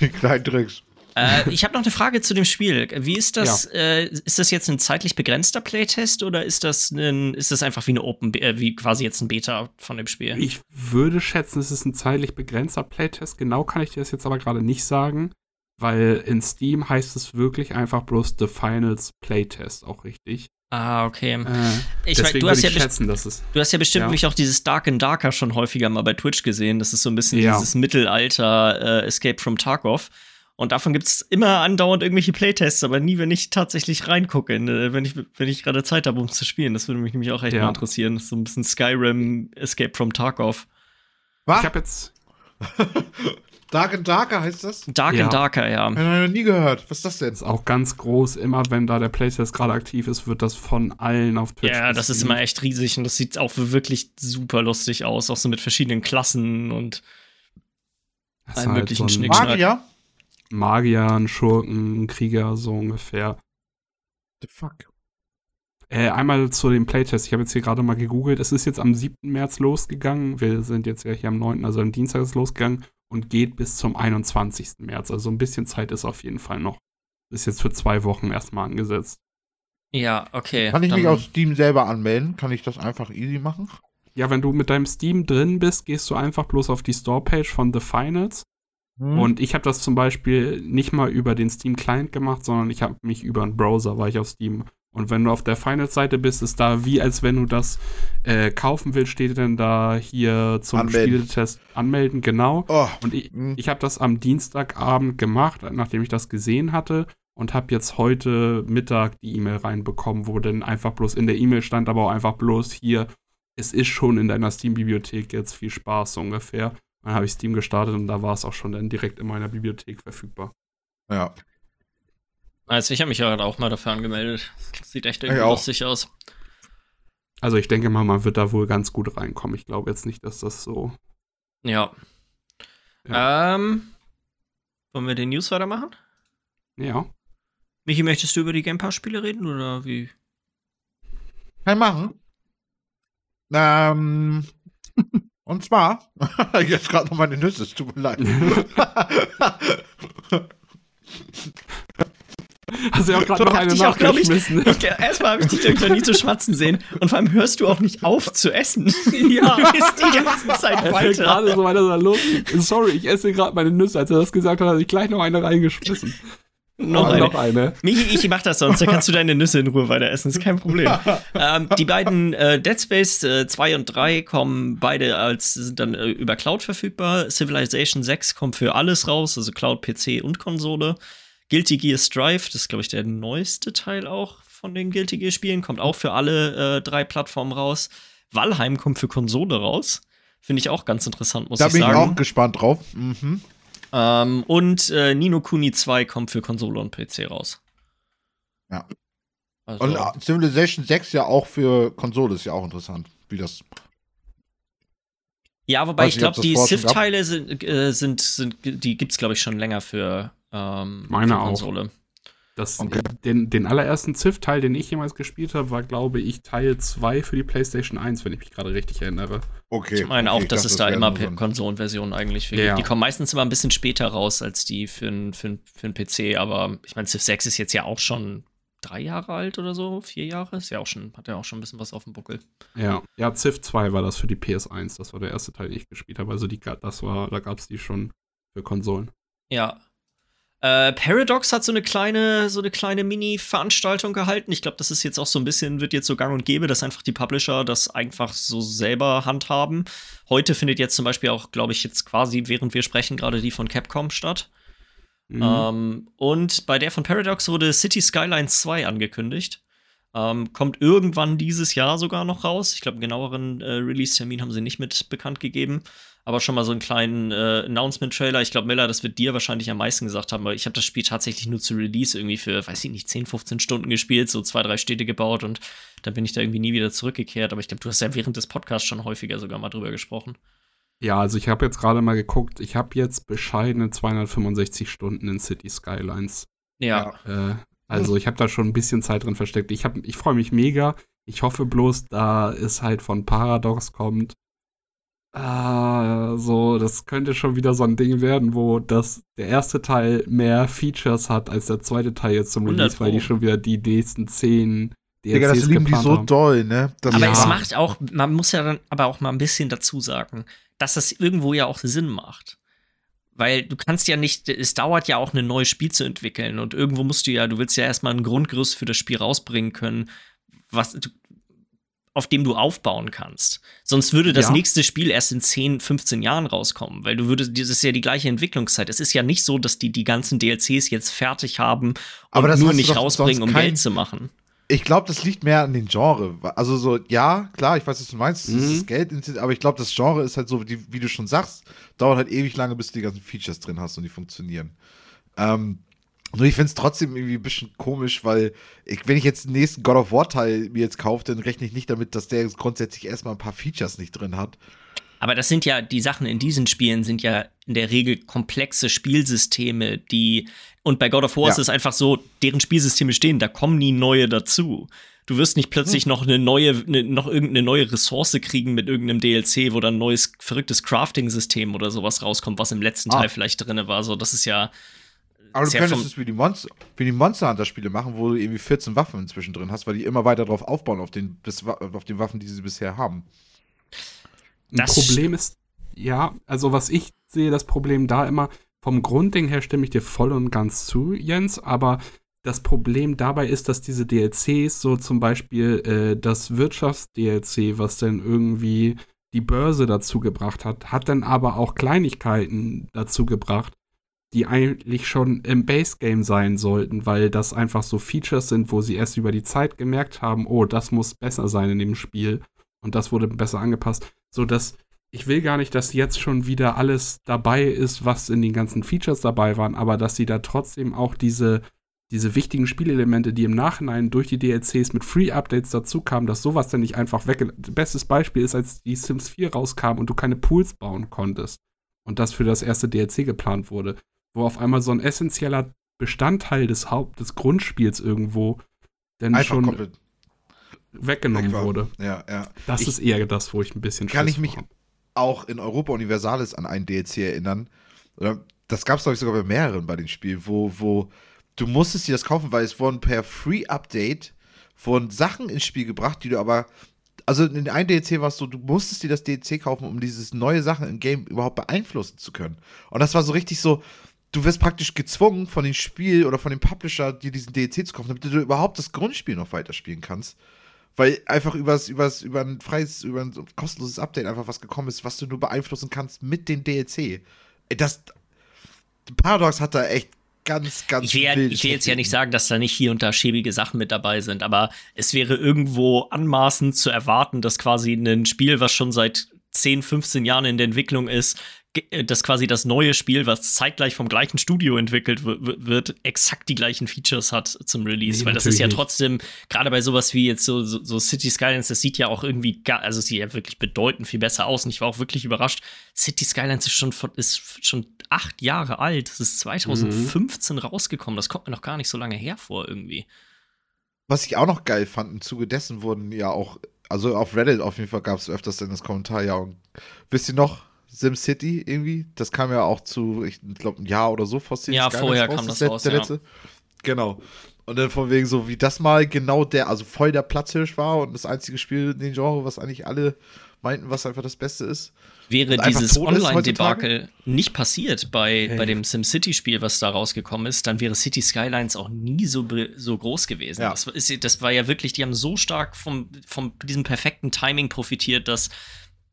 S1: die kleinen Tricks.
S3: Äh, ich habe noch eine Frage zu dem Spiel. Wie ist das? Ja. Äh, ist das jetzt ein zeitlich begrenzter Playtest oder ist das ein, ist das einfach wie eine Open, äh, wie quasi jetzt ein Beta von dem Spiel?
S2: Ich würde schätzen, es ist ein zeitlich begrenzter Playtest. Genau kann ich dir das jetzt aber gerade nicht sagen, weil in Steam heißt es wirklich einfach bloß The Finals Playtest auch richtig.
S3: Ah, okay. Äh,
S2: ich weiß, du, hast ja schätzen, dass es,
S3: du hast ja bestimmt ja. auch dieses Dark and Darker schon häufiger mal bei Twitch gesehen. Das ist so ein bisschen ja. dieses Mittelalter äh, Escape from Tarkov. Und davon gibt es immer andauernd irgendwelche Playtests, aber nie, wenn ich tatsächlich reingucke, ne, wenn ich, wenn ich gerade Zeit habe, um zu spielen. Das würde mich nämlich auch echt ja. mal interessieren. Das ist so ein bisschen Skyrim Escape from Tarkov.
S1: Was? Ich habe jetzt. Dark and Darker heißt das?
S3: Dark ja. and Darker, ja.
S1: Ich habe noch nie gehört. Was ist das denn? Das
S2: ist auch ganz groß. Immer wenn da der Playtest gerade aktiv ist, wird das von allen auf
S3: Twitch. Ja, das ist immer echt riesig und das sieht auch wirklich super lustig aus. Auch so mit verschiedenen Klassen und
S2: allen halt möglichen so Schnickschnack. Magier? Magiern, Schurken, Krieger, so ungefähr.
S1: The fuck?
S2: Äh, einmal zu dem Playtest. Ich habe jetzt hier gerade mal gegoogelt. Es ist jetzt am 7. März losgegangen. Wir sind jetzt ja hier am 9., also am Dienstag ist es losgegangen und geht bis zum 21. März. Also ein bisschen Zeit ist auf jeden Fall noch. Ist jetzt für zwei Wochen erstmal angesetzt.
S3: Ja, okay.
S1: Kann ich mich auf Steam selber anmelden? Kann ich das einfach easy machen?
S2: Ja, wenn du mit deinem Steam drin bist, gehst du einfach bloß auf die Store-Page von The Finals Hm. Und ich habe das zum Beispiel nicht mal über den Steam Client gemacht, sondern ich habe mich über einen Browser, war ich auf Steam. Und wenn du auf der Finals-Seite bist, ist da wie als wenn du das äh, kaufen willst, steht denn da hier zum anmelden. Spieltest anmelden, genau. Oh. Und ich, hm. ich habe das am Dienstagabend gemacht, nachdem ich das gesehen hatte und habe jetzt heute Mittag die E-Mail reinbekommen, wo dann einfach bloß in der E-Mail stand, aber auch einfach bloß hier, es ist schon in deiner Steam-Bibliothek jetzt viel Spaß so ungefähr. Dann habe ich Steam gestartet und da war es auch schon dann direkt in meiner Bibliothek verfügbar.
S1: Ja.
S3: Also ich habe mich ja auch mal dafür angemeldet. Das sieht echt irgendwie lustig aus.
S2: Also ich denke mal, man wird da wohl ganz gut reinkommen. Ich glaube jetzt nicht, dass das so.
S3: Ja. ja. Ähm, wollen wir den News weitermachen?
S2: Ja.
S3: Michi, möchtest du über die Game Pass-Spiele reden oder wie?
S1: Kann machen. Ähm, und zwar, jetzt gerade noch meine Nüsse, es tut mir leid.
S2: Hast du ja auch gerade noch eine nachgeschmissen.
S3: Ich, ich, erstmal habe ich dich irgendwie nie zu schwatzen sehen und vor allem hörst du auch nicht auf zu essen. ja. Du bist die ganze Zeit weiter.
S2: gerade so weiter los. Sorry, ich esse gerade meine Nüsse. Als er das gesagt hat, hat ich gleich noch eine reingeschmissen.
S3: Noch eine. noch eine. Michi, ich mach das sonst, dann kannst du deine Nüsse in Ruhe weiter essen, ist kein Problem. ähm, die beiden äh, Dead Space äh, 2 und 3 kommen beide als sind dann äh, über Cloud verfügbar. Civilization 6 kommt für alles raus, also Cloud, PC und Konsole. Guilty Gear Strive, das ist, glaube ich, der neueste Teil auch von den Guilty Gear Spielen, kommt auch für alle äh, drei Plattformen raus. Valheim kommt für Konsole raus. Finde ich auch ganz interessant, muss da ich sagen. Da bin ich auch
S1: gespannt drauf. Mhm.
S3: Ähm, und äh, Nino Kuni 2 kommt für Konsole und PC raus.
S1: Ja. Also. Und uh, Civilization 6 ja auch für Konsole ist ja auch interessant, wie das.
S3: Ja, wobei ich glaube, die Civ-Teile sind, äh, sind, sind, die gibt es, glaube ich, schon länger für, ähm,
S2: Meine für Konsole. Auch. Das, okay. den, den allerersten Civ-Teil, den ich jemals gespielt habe, war, glaube ich, Teil 2 für die PlayStation 1, wenn ich mich gerade richtig erinnere.
S3: Okay. Ich meine okay, auch, dass es da immer Konsolenversionen eigentlich für ja. Die kommen meistens immer ein bisschen später raus als die für einen für für PC, aber ich meine, Civ 6 ist jetzt ja auch schon drei Jahre alt oder so, vier Jahre. Ist ja auch schon, hat ja auch schon ein bisschen was auf dem Buckel.
S2: Ja, ja, Civ 2 war das für die PS1, das war der erste Teil, den ich gespielt habe. Also die, das war, da gab es die schon für Konsolen.
S3: Ja, äh, Paradox hat so eine kleine, so eine kleine Mini-Veranstaltung gehalten. Ich glaube, das ist jetzt auch so ein bisschen, wird jetzt so gang und gäbe, dass einfach die Publisher das einfach so selber handhaben. Heute findet jetzt zum Beispiel auch, glaube ich, jetzt quasi, während wir sprechen, gerade die von Capcom statt. Mhm. Ähm, und bei der von Paradox wurde City Skylines 2 angekündigt. Ähm, kommt irgendwann dieses Jahr sogar noch raus. Ich glaube, einen genaueren äh, Release-Termin haben sie nicht mit bekannt gegeben aber schon mal so einen kleinen äh, Announcement-Trailer. Ich glaube, Miller, das wird dir wahrscheinlich am meisten gesagt haben, weil ich habe das Spiel tatsächlich nur zu Release irgendwie für, weiß ich nicht, 10, 15 Stunden gespielt, so zwei, drei Städte gebaut und dann bin ich da irgendwie nie wieder zurückgekehrt. Aber ich glaube, du hast ja während des Podcasts schon häufiger sogar mal drüber gesprochen.
S2: Ja, also ich habe jetzt gerade mal geguckt, ich habe jetzt bescheidene 265 Stunden in City Skylines.
S3: Ja.
S2: Äh, also ich habe da schon ein bisschen Zeit drin versteckt. Ich, ich freue mich mega. Ich hoffe bloß, da es halt von Paradox kommt, Ah, so, das könnte schon wieder so ein Ding werden, wo das, der erste Teil mehr Features hat als der zweite Teil jetzt zum Release, weil die schon wieder die nächsten zehn
S1: DLCs Digga, das lieben die so haben. doll, ne?
S3: Das aber ja. es macht auch, man muss ja dann aber auch mal ein bisschen dazu sagen, dass das irgendwo ja auch Sinn macht. Weil du kannst ja nicht, es dauert ja auch ein neues Spiel zu entwickeln und irgendwo musst du ja, du willst ja erstmal ein Grundgerüst für das Spiel rausbringen können, was, auf dem du aufbauen kannst. Sonst würde das ja. nächste Spiel erst in 10, 15 Jahren rauskommen, weil du würdest, das ist ja die gleiche Entwicklungszeit. Es ist ja nicht so, dass die die ganzen DLCs jetzt fertig haben und nur nicht rausbringen, um Geld zu machen.
S1: Ich glaube, das liegt mehr an den Genre. Also so, ja, klar, ich weiß, was du meinst, mhm. das ist Geld, aber ich glaube, das Genre ist halt so, wie, wie, du schon sagst, dauert halt ewig lange, bis du die ganzen Features drin hast und die funktionieren. Ähm, nur ich finde es trotzdem irgendwie ein bisschen komisch, weil ich, wenn ich jetzt den nächsten God of War Teil mir jetzt kaufe, dann rechne ich nicht damit, dass der grundsätzlich erstmal ein paar Features nicht drin hat.
S3: Aber das sind ja, die Sachen in diesen Spielen sind ja in der Regel komplexe Spielsysteme, die, und bei God of War ja. ist es einfach so, deren Spielsysteme stehen, da kommen nie neue dazu. Du wirst nicht plötzlich hm. noch eine neue, eine, noch irgendeine neue Ressource kriegen mit irgendeinem DLC, wo dann ein neues verrücktes Crafting-System oder sowas rauskommt, was im letzten ah. Teil vielleicht drin war. So, das ist ja,
S1: aber du könntest es wie die, Monster, wie die Monster Hunter Spiele machen, wo du irgendwie 14 Waffen inzwischen drin hast, weil die immer weiter drauf aufbauen, auf den, auf den Waffen, die sie bisher haben.
S2: Das Problem ist, ja, also was ich sehe, das Problem da immer, vom Grundding her stimme ich dir voll und ganz zu, Jens, aber das Problem dabei ist, dass diese DLCs, so zum Beispiel äh, das Wirtschafts-DLC, was dann irgendwie die Börse dazu gebracht hat, hat dann aber auch Kleinigkeiten dazu gebracht, die eigentlich schon im Base-Game sein sollten, weil das einfach so Features sind, wo sie erst über die Zeit gemerkt haben, oh, das muss besser sein in dem Spiel und das wurde besser angepasst, so dass ich will gar nicht, dass jetzt schon wieder alles dabei ist, was in den ganzen Features dabei waren, aber dass sie da trotzdem auch diese, diese wichtigen Spielelemente, die im Nachhinein durch die DLCs mit Free-Updates dazu kamen, dass sowas dann nicht einfach weg. Bestes Beispiel ist, als die Sims 4 rauskam und du keine Pools bauen konntest und das für das erste DLC geplant wurde, wo auf einmal so ein essentieller Bestandteil des Haupt des Grundspiels irgendwo dann einfach schon weggenommen wurde.
S1: Ja, ja.
S2: Das ich, ist eher das, wo ich ein bisschen
S1: Kann ich mich auch in Europa Universalis an einen DLC erinnern. Das gab es, glaube ich, sogar bei mehreren bei den Spielen, wo, wo du musstest dir das kaufen, weil es wurden per Free-Update wurden Sachen ins Spiel gebracht, die du aber also in einem DLC war es so, du musstest dir das DLC kaufen, um dieses neue Sachen im Game überhaupt beeinflussen zu können. Und das war so richtig so, du wirst praktisch gezwungen von dem Spiel oder von dem Publisher, dir diesen DLC zu kaufen, damit du überhaupt das Grundspiel noch weiterspielen kannst. Weil einfach übers, übers, über ein freies, über ein kostenloses Update einfach was gekommen ist, was du nur beeinflussen kannst mit den DLC. Das. Paradox hat da echt ganz, ganz
S3: ich will, ich will jetzt ja nicht sagen, dass da nicht hier und da schäbige Sachen mit dabei sind, aber es wäre irgendwo anmaßend zu erwarten, dass quasi ein Spiel, was schon seit 10, 15 Jahren in der Entwicklung ist, dass quasi das neue Spiel, was zeitgleich vom gleichen Studio entwickelt wird, exakt die gleichen Features hat zum Release. Nee, Weil das ist ja trotzdem, gerade bei sowas wie jetzt so, so, so, City Skylines, das sieht ja auch irgendwie, also es sieht ja wirklich bedeutend viel besser aus. Und ich war auch wirklich überrascht. City Skylines ist schon, ist schon acht Jahre alt. Das ist 2015 mhm. rausgekommen. Das kommt mir noch gar nicht so lange her vor irgendwie.
S1: Was ich auch noch geil fand, im Zuge dessen wurden ja auch, also auf Reddit auf jeden Fall gab es öfters dann das Kommentar, ja, und wisst ihr noch, SimCity irgendwie. Das kam ja auch zu, ich glaube, ein Jahr oder so vor
S3: City Ja, vorher raus, kam das, raus, der ja. letzte.
S1: Genau. Und dann von wegen so, wie das mal genau der, also voll der Platzhirsch war und das einzige Spiel in den Genre, was eigentlich alle meinten, was einfach das Beste ist.
S3: Wäre dieses Online-Debakel nicht passiert bei, hey. bei dem SimCity-Spiel, was da rausgekommen ist, dann wäre City Skylines auch nie so, so groß gewesen. Ja. Das, ist, das war ja wirklich, die haben so stark vom, vom diesem perfekten Timing profitiert, dass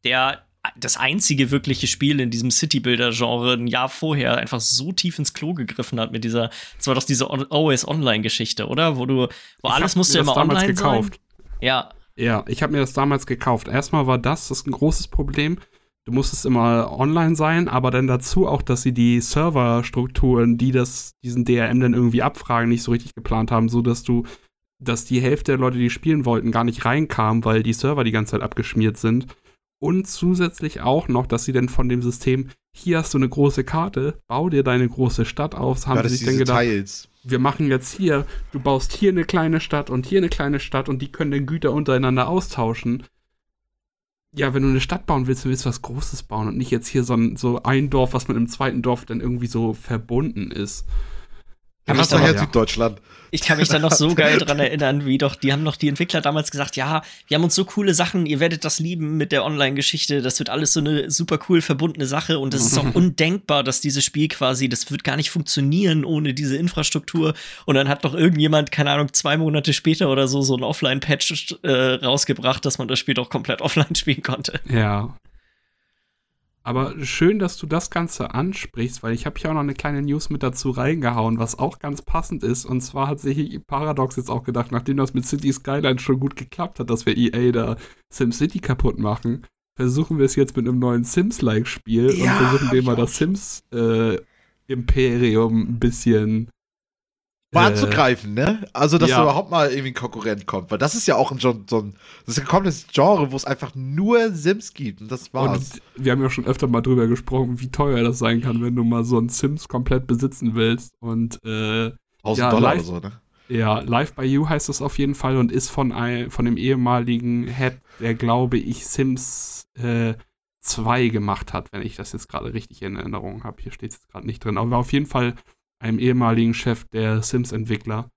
S3: der das einzige wirkliche Spiel in diesem City-Builder-Genre ein Jahr vorher einfach so tief ins Klo gegriffen hat mit dieser, das war doch diese Always Online-Geschichte, oder? Wo du, wo ich alles musste immer online gekauft. sein.
S2: Ja. Ja, ich habe mir das damals gekauft. Erstmal war das, das ist ein großes Problem. Du musstest immer online sein, aber dann dazu auch, dass sie die Serverstrukturen, die das, diesen DRM dann irgendwie abfragen, nicht so richtig geplant haben, so dass du, dass die Hälfte der Leute, die spielen wollten, gar nicht reinkamen, weil die Server die ganze Zeit abgeschmiert sind. Und zusätzlich auch noch, dass sie dann von dem System, hier hast du eine große Karte, bau dir deine große Stadt auf, haben ja, sie sich dann gedacht, Teils. wir machen jetzt hier, du baust hier eine kleine Stadt und hier eine kleine Stadt und die können dann Güter untereinander austauschen. Ja, wenn du eine Stadt bauen willst, dann willst du was Großes bauen und nicht jetzt hier so ein, so ein Dorf, was mit einem zweiten Dorf dann irgendwie so verbunden ist.
S1: Ja, das war ja Süddeutschland.
S3: Ich kann mich da noch so geil dran erinnern, wie doch, die haben noch die Entwickler damals gesagt, ja, wir haben uns so coole Sachen, ihr werdet das lieben mit der Online-Geschichte, das wird alles so eine super cool verbundene Sache und es ist auch undenkbar, dass dieses Spiel quasi, das wird gar nicht funktionieren ohne diese Infrastruktur und dann hat doch irgendjemand, keine Ahnung, zwei Monate später oder so, so ein Offline-Patch äh, rausgebracht, dass man das Spiel doch komplett offline spielen konnte.
S2: Ja, aber schön, dass du das Ganze ansprichst, weil ich habe hier auch noch eine kleine News mit dazu reingehauen, was auch ganz passend ist. Und zwar hat sich Paradox jetzt auch gedacht, nachdem das mit City Skyline schon gut geklappt hat, dass wir EA da SimCity kaputt machen, versuchen wir es jetzt mit einem neuen Sims-like-Spiel ja, und versuchen dem mal das Sims-Imperium äh, ein bisschen
S1: mal äh, anzugreifen, ne? Also, dass ja. überhaupt mal irgendwie ein Konkurrent kommt. Weil das ist ja auch ein, so ein, das ist ein komplettes Genre, wo es einfach nur Sims gibt. Und das war's.
S2: Und wir haben ja schon öfter mal drüber gesprochen, wie teuer das sein kann, wenn du mal so ein Sims komplett besitzen willst. Und, äh,
S1: 1000 ja, Dollar live, oder so, ne?
S2: Ja, Live by You heißt das auf jeden Fall und ist von, ein, von dem ehemaligen Head, der glaube ich Sims äh, 2 gemacht hat, wenn ich das jetzt gerade richtig in Erinnerung habe. Hier steht es gerade nicht drin. Aber auf jeden Fall einem ehemaligen Chef der Sims-Entwickler.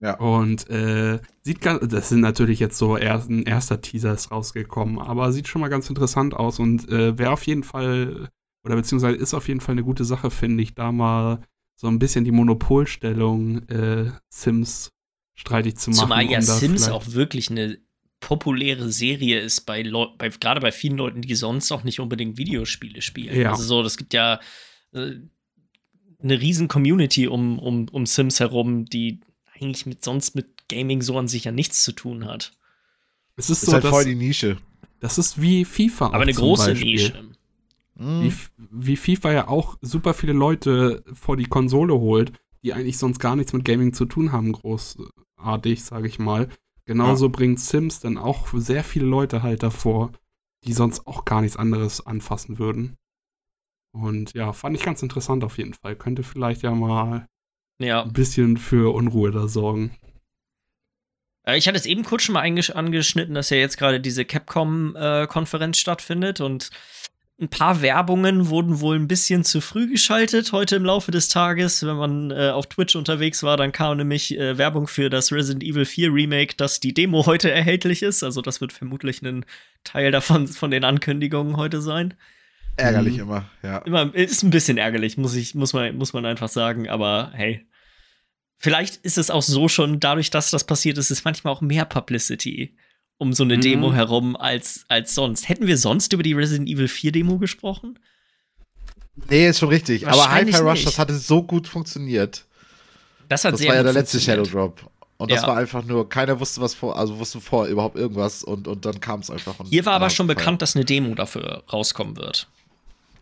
S2: Ja. Und äh, sieht ganz, das sind natürlich jetzt so erst, ein erster Teaser ist rausgekommen, aber sieht schon mal ganz interessant aus und äh, wer auf jeden Fall oder beziehungsweise ist auf jeden Fall eine gute Sache, finde ich, da mal so ein bisschen die Monopolstellung äh, Sims streitig zu machen.
S3: Zumal ja um Sims auch wirklich eine populäre Serie ist bei, bei gerade bei vielen Leuten, die sonst auch nicht unbedingt Videospiele spielen. Ja. Also so, das gibt ja äh, eine riesen Community um, um, um Sims herum, die eigentlich mit sonst mit Gaming so an sich ja nichts zu tun hat.
S1: Es ist, ist so, halt voll die Nische.
S2: Das ist wie FIFA.
S3: Aber eine große Beispiel. Nische.
S2: Wie, wie, FIFA ja auch super viele Leute vor die Konsole holt, die eigentlich sonst gar nichts mit Gaming zu tun haben, großartig, sage ich mal. Genauso ja. bringt Sims dann auch sehr viele Leute halt davor, die sonst auch gar nichts anderes anfassen würden. Und ja, fand ich ganz interessant auf jeden Fall. Könnte vielleicht ja mal ja. ein bisschen für Unruhe da sorgen.
S3: Äh, ich hatte es eben kurz schon mal angeschnitten, dass ja jetzt gerade diese Capcom-Konferenz äh, stattfindet und ein paar Werbungen wurden wohl ein bisschen zu früh geschaltet heute im Laufe des Tages. Wenn man äh, auf Twitch unterwegs war, dann kam nämlich äh, Werbung für das Resident Evil 4 Remake, dass die Demo heute erhältlich ist. Also das wird vermutlich ein Teil davon von den Ankündigungen heute sein.
S1: Ärgerlich mhm. immer, ja.
S3: Immer ist ein bisschen ärgerlich, muss ich muss man muss man einfach sagen, aber hey. Vielleicht ist es auch so schon dadurch, dass das passiert ist, ist manchmal auch mehr Publicity um so eine mhm. Demo herum als, als sonst. Hätten wir sonst über die Resident Evil 4 Demo gesprochen?
S1: Nee, ist schon richtig. Aber Hi-Fi Rush, das hatte so gut funktioniert.
S3: Das, hat
S1: das
S3: sehr
S1: war ja der letzte Shadow Drop. Und das ja. war einfach nur, keiner wusste was vor, also wusste vor überhaupt irgendwas und, und dann kam es einfach.
S3: Hier war aber schon bekannt, dass eine Demo dafür rauskommen wird.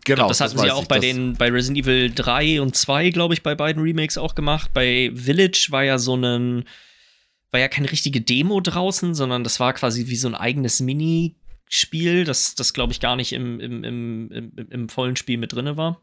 S3: Genau. Glaub, das hatten das sie auch bei den, bei Resident Evil 3 und 2, glaube ich, bei beiden Remakes auch gemacht. Bei Village war ja so ein, war ja keine richtige Demo draußen, sondern das war quasi wie so ein eigenes Minispiel, das, das glaube ich, gar nicht im, im, im, im, im vollen Spiel mit drin war.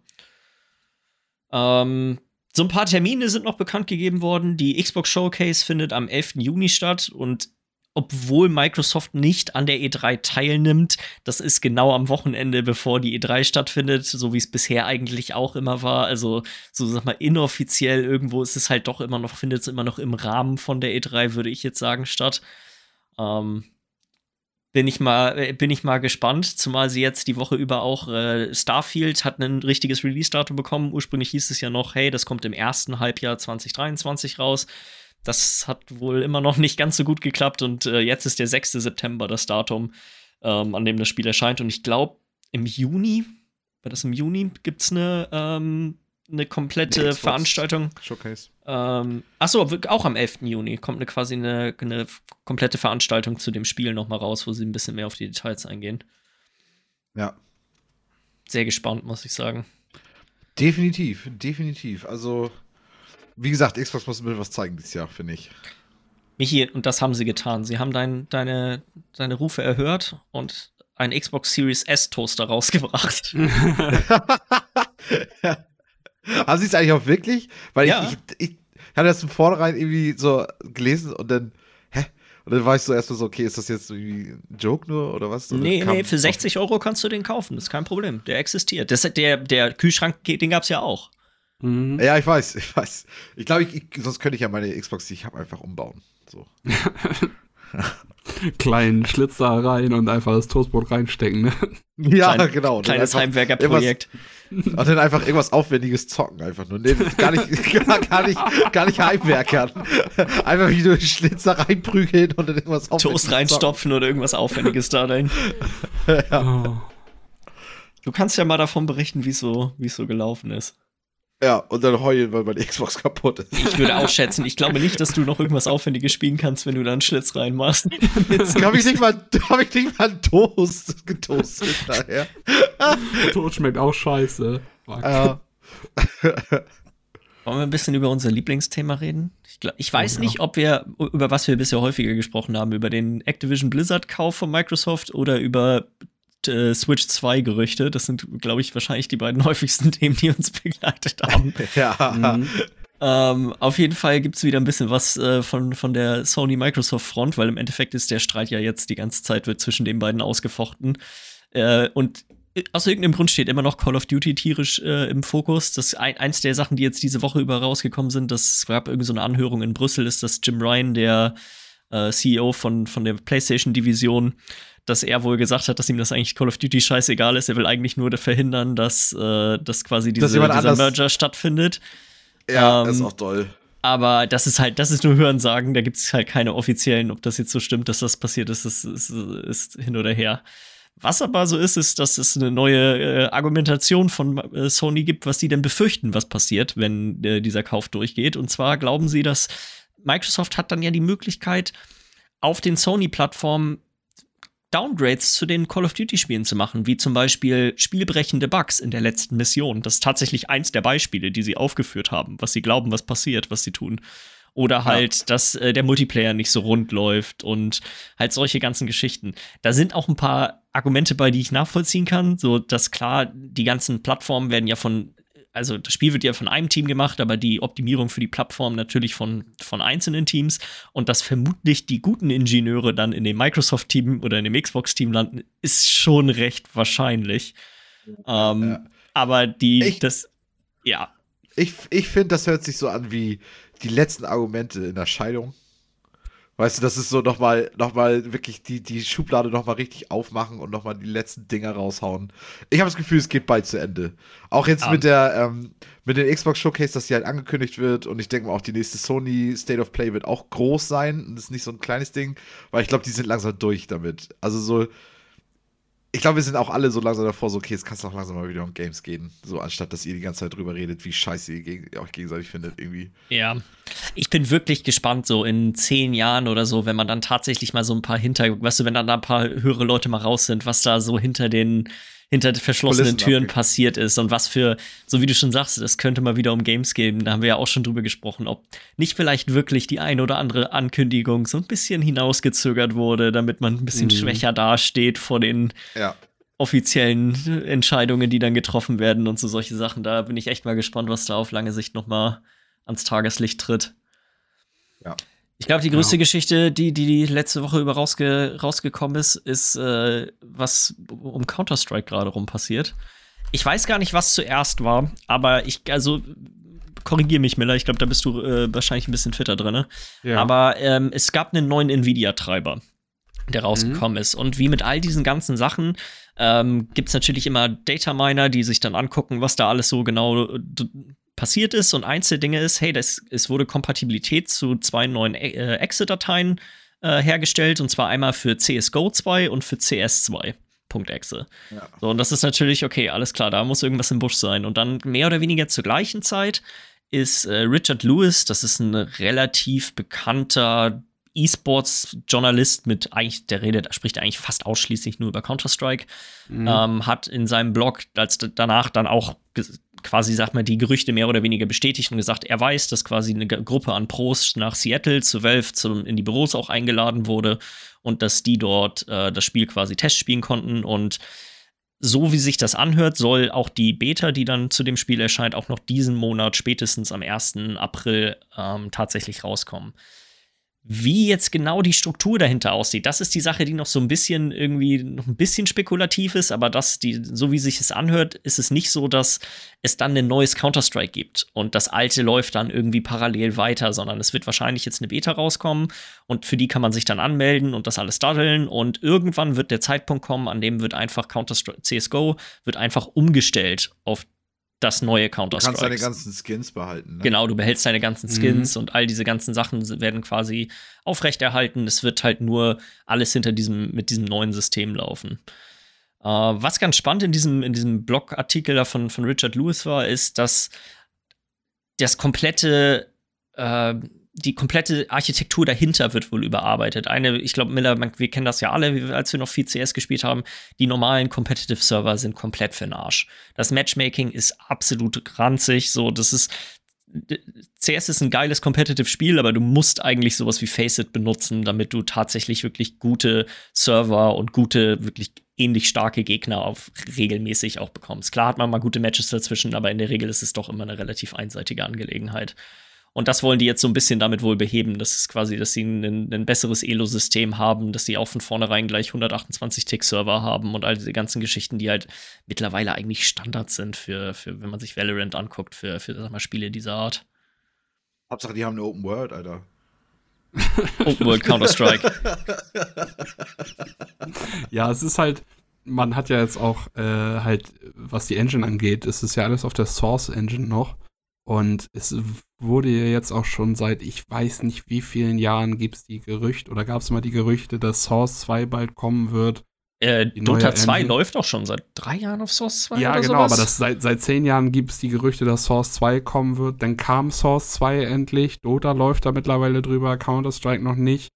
S3: Ähm, so ein paar Termine sind noch bekannt gegeben worden. Die Xbox Showcase findet am 11. Juni statt und obwohl Microsoft nicht an der E3 teilnimmt. Das ist genau am Wochenende, bevor die E3 stattfindet, so wie es bisher eigentlich auch immer war. Also, so sag mal, inoffiziell irgendwo ist es halt doch immer noch, findet es immer noch im Rahmen von der E3, würde ich jetzt sagen, statt. Ähm, bin ich mal äh, bin ich mal gespannt, zumal sie jetzt die Woche über auch äh, Starfield hat ein richtiges Release-Datum bekommen. Ursprünglich hieß es ja noch, hey, das kommt im ersten Halbjahr 2023 raus. Das hat wohl immer noch nicht ganz so gut geklappt und äh, jetzt ist der 6. September das Datum, ähm, an dem das Spiel erscheint. Und ich glaube, im Juni, war das im Juni, gibt es eine, ähm, eine komplette Veranstaltung.
S1: Showcase.
S3: Ähm, achso, auch am 11. Juni kommt eine, quasi eine, eine komplette Veranstaltung zu dem Spiel noch mal raus, wo sie ein bisschen mehr auf die Details eingehen.
S1: Ja.
S3: Sehr gespannt, muss ich sagen.
S1: Definitiv, definitiv. Also wie gesagt, Xbox muss mir was zeigen dieses Jahr, finde ich.
S3: Michi, und das haben sie getan. Sie haben dein, deine, deine Rufe erhört und einen Xbox Series S Toaster rausgebracht.
S1: haben sie es eigentlich auch wirklich? Weil ja. ich, ich, ich hatte das im Vornherein irgendwie so gelesen und dann, hä? Und dann war ich so erstmal so, okay, ist das jetzt irgendwie ein Joke nur oder was? Oder
S3: nee, nee, für 60 Euro kannst du den kaufen, das ist kein Problem. Der existiert. Das, der, der Kühlschrank, den gab es ja auch.
S1: Mhm. Ja, ich weiß, ich weiß. Ich glaube, ich, ich, sonst könnte ich ja meine Xbox, die ich habe, einfach umbauen. So.
S2: Kleinen Schlitzer rein und einfach das Toastbrot reinstecken, ne?
S1: Ja, Klein, genau.
S3: Kleines Heimwerkerprojekt.
S1: Und dann einfach irgendwas Aufwendiges zocken, einfach nur. Nee, gar, nicht, gar, gar, nicht, gar nicht Heimwerkern. Einfach wie du Schlitzer reinprügeln und dann irgendwas
S3: Aufwendiges. Toast reinstopfen zocken. oder irgendwas Aufwendiges da rein. ja. Oh. Du kannst ja mal davon berichten, wie so, es so gelaufen ist.
S1: Ja, und dann heulen, weil meine Xbox kaputt ist.
S3: Ich würde auch schätzen, ich glaube nicht, dass du noch irgendwas Aufwendiges spielen kannst, wenn du da einen Schlitz reinmachst.
S1: habe ich nicht mal, hab ich nicht mal einen Toast getoastet daher.
S2: Toast schmeckt auch scheiße.
S1: Ja.
S3: Wollen wir ein bisschen über unser Lieblingsthema reden? Ich, glaub, ich weiß ja. nicht, ob wir, über was wir bisher häufiger gesprochen haben, über den Activision Blizzard-Kauf von Microsoft oder über äh, Switch 2 Gerüchte. Das sind, glaube ich, wahrscheinlich die beiden häufigsten Themen, die uns begleitet haben.
S1: ja. Mhm.
S3: Ähm, auf jeden Fall gibt es wieder ein bisschen was äh, von, von der Sony-Microsoft-Front, weil im Endeffekt ist der Streit ja jetzt die ganze Zeit wird zwischen den beiden ausgefochten. Äh, und aus irgendeinem Grund steht immer noch Call of Duty tierisch äh, im Fokus. Das ein, eins der Sachen, die jetzt diese Woche über rausgekommen sind, das es gab irgendeine so eine Anhörung in Brüssel, ist, dass Jim Ryan, der äh, CEO von, von der PlayStation-Division, dass er wohl gesagt hat, dass ihm das eigentlich Call of Duty scheißegal ist. Er will eigentlich nur verhindern, dass, äh, dass quasi diese, dieser Merger stattfindet.
S1: Ja, ähm, das ist auch toll.
S3: Aber das ist halt, das ist nur Hörensagen, da gibt es halt keine offiziellen, ob das jetzt so stimmt, dass das passiert ist, das ist, ist hin oder her. Was aber so ist, ist, dass es eine neue äh, Argumentation von äh, Sony gibt, was sie denn befürchten, was passiert, wenn äh, dieser Kauf durchgeht. Und zwar glauben sie, dass Microsoft hat dann ja die Möglichkeit, auf den Sony-Plattformen Downgrades zu den Call of Duty-Spielen zu machen, wie zum Beispiel spielbrechende Bugs in der letzten Mission. Das ist tatsächlich eins der Beispiele, die sie aufgeführt haben, was sie glauben, was passiert, was sie tun. Oder halt, ja. dass äh, der Multiplayer nicht so rund läuft und halt solche ganzen Geschichten. Da sind auch ein paar Argumente bei, die ich nachvollziehen kann. So, dass klar, die ganzen Plattformen werden ja von also das Spiel wird ja von einem Team gemacht, aber die Optimierung für die Plattform natürlich von, von einzelnen Teams und dass vermutlich die guten Ingenieure dann in dem Microsoft-Team oder in dem Xbox-Team landen, ist schon recht wahrscheinlich. Ähm, ja. Aber die, ich, das, ja.
S1: Ich, ich finde, das hört sich so an wie die letzten Argumente in der Scheidung. Weißt du, das ist so nochmal, nochmal wirklich die, die Schublade nochmal richtig aufmachen und nochmal die letzten Dinger raushauen. Ich habe das Gefühl, es geht bald zu Ende. Auch jetzt ja. mit der, ähm, mit dem Xbox Showcase, dass die halt angekündigt wird und ich denke mal auch die nächste Sony State of Play wird auch groß sein und das ist nicht so ein kleines Ding, weil ich glaube, die sind langsam durch damit. Also so, ich glaube, wir sind auch alle so langsam davor, so, okay, jetzt kannst du auch langsam mal wieder um Games gehen. So, anstatt dass ihr die ganze Zeit drüber redet, wie scheiße ihr geg euch gegenseitig findet, irgendwie.
S3: Ja. Ich bin wirklich gespannt, so in zehn Jahren oder so, wenn man dann tatsächlich mal so ein paar hinter, weißt du, wenn dann da ein paar höhere Leute mal raus sind, was da so hinter den hinter verschlossenen Türen passiert ist und was für, so wie du schon sagst, es könnte mal wieder um Games gehen. Da haben wir ja auch schon drüber gesprochen, ob nicht vielleicht wirklich die eine oder andere Ankündigung so ein bisschen hinausgezögert wurde, damit man ein bisschen mhm. schwächer dasteht vor den ja. offiziellen Entscheidungen, die dann getroffen werden und so solche Sachen. Da bin ich echt mal gespannt, was da auf lange Sicht noch mal ans Tageslicht tritt. Ja. Ich glaube, die größte ja. Geschichte, die, die die letzte Woche über rausge rausgekommen ist, ist, äh, was um Counter-Strike gerade rum passiert. Ich weiß gar nicht, was zuerst war, aber ich, also, korrigier mich, Miller, ich glaube, da bist du äh, wahrscheinlich ein bisschen fitter drin. Ja. Aber ähm, es gab einen neuen Nvidia-Treiber, der rausgekommen mhm. ist. Und wie mit all diesen ganzen Sachen ähm, gibt es natürlich immer Data Miner, die sich dann angucken, was da alles so genau passiert ist. Und eins der Dinge ist, hey, das, es wurde Kompatibilität zu zwei neuen äh, Exe-Dateien äh, hergestellt. Und zwar einmal für CSGO 2 und für CS2. .exe. Ja. So, und das ist natürlich, okay, alles klar, da muss irgendwas im Busch sein. Und dann mehr oder weniger zur gleichen Zeit ist äh, Richard Lewis, das ist ein relativ bekannter E-Sports-Journalist mit eigentlich, der redet, spricht eigentlich fast ausschließlich nur über Counter-Strike, mhm. ähm, hat in seinem Blog als danach dann auch quasi, sag mal, die Gerüchte mehr oder weniger bestätigt und gesagt, er weiß, dass quasi eine Gruppe an Pros nach Seattle zu Valve zum, in die Büros auch eingeladen wurde und dass die dort äh, das Spiel quasi testspielen konnten und so wie sich das anhört, soll auch die Beta, die dann zu dem Spiel erscheint, auch noch diesen Monat spätestens am 1. April ähm, tatsächlich rauskommen. Wie jetzt genau die Struktur dahinter aussieht, das ist die Sache, die noch so ein bisschen irgendwie noch ein bisschen spekulativ ist, aber das, die, so wie sich es anhört, ist es nicht so, dass es dann ein neues Counter-Strike gibt und das alte läuft dann irgendwie parallel weiter, sondern es wird wahrscheinlich jetzt eine Beta rauskommen und für die kann man sich dann anmelden und das alles daddeln und irgendwann wird der Zeitpunkt kommen, an dem wird einfach Counter-Strike CSGO wird einfach umgestellt auf das neue Counter-Strike.
S1: Du kannst deine ganzen Skins behalten.
S3: Ne? Genau, du behältst deine ganzen Skins mhm. und all diese ganzen Sachen werden quasi aufrechterhalten. Es wird halt nur alles hinter diesem, mit diesem neuen System laufen. Uh, was ganz spannend in diesem, in diesem Blogartikel da von, von Richard Lewis war, ist, dass das komplette äh, die komplette Architektur dahinter wird wohl überarbeitet. Eine, ich glaube, Miller, wir kennen das ja alle, als wir noch viel CS gespielt haben. Die normalen Competitive Server sind komplett für den Arsch. Das Matchmaking ist absolut ranzig. So, das ist. CS ist ein geiles Competitive Spiel, aber du musst eigentlich sowas wie Faceit benutzen, damit du tatsächlich wirklich gute Server und gute, wirklich ähnlich starke Gegner auf regelmäßig auch bekommst. Klar hat man mal gute Matches dazwischen, aber in der Regel ist es doch immer eine relativ einseitige Angelegenheit. Und das wollen die jetzt so ein bisschen damit wohl beheben. Das ist quasi, dass sie ein, ein besseres Elo-System haben, dass sie auch von vornherein gleich 128-Tick-Server haben und all diese ganzen Geschichten, die halt mittlerweile eigentlich Standard sind für, für wenn man sich Valorant anguckt, für, für sag mal, Spiele dieser Art.
S1: Hauptsache, die haben eine Open World, Alter.
S3: Open World Counter-Strike.
S2: ja, es ist halt, man hat ja jetzt auch äh, halt, was die Engine angeht, ist es ja alles auf der Source Engine noch. Und es wurde ja jetzt auch schon seit, ich weiß nicht wie vielen Jahren, gibt es die Gerüchte, oder gab es mal die Gerüchte, dass Source 2 bald kommen wird.
S3: Äh, Dota 2 läuft auch schon seit drei Jahren auf Source 2.
S2: Ja, genau,
S3: sowas?
S2: aber das, seit, seit zehn Jahren gibt es die Gerüchte, dass Source 2 kommen wird. Dann kam Source 2 endlich. Dota läuft da mittlerweile drüber, Counter-Strike noch nicht.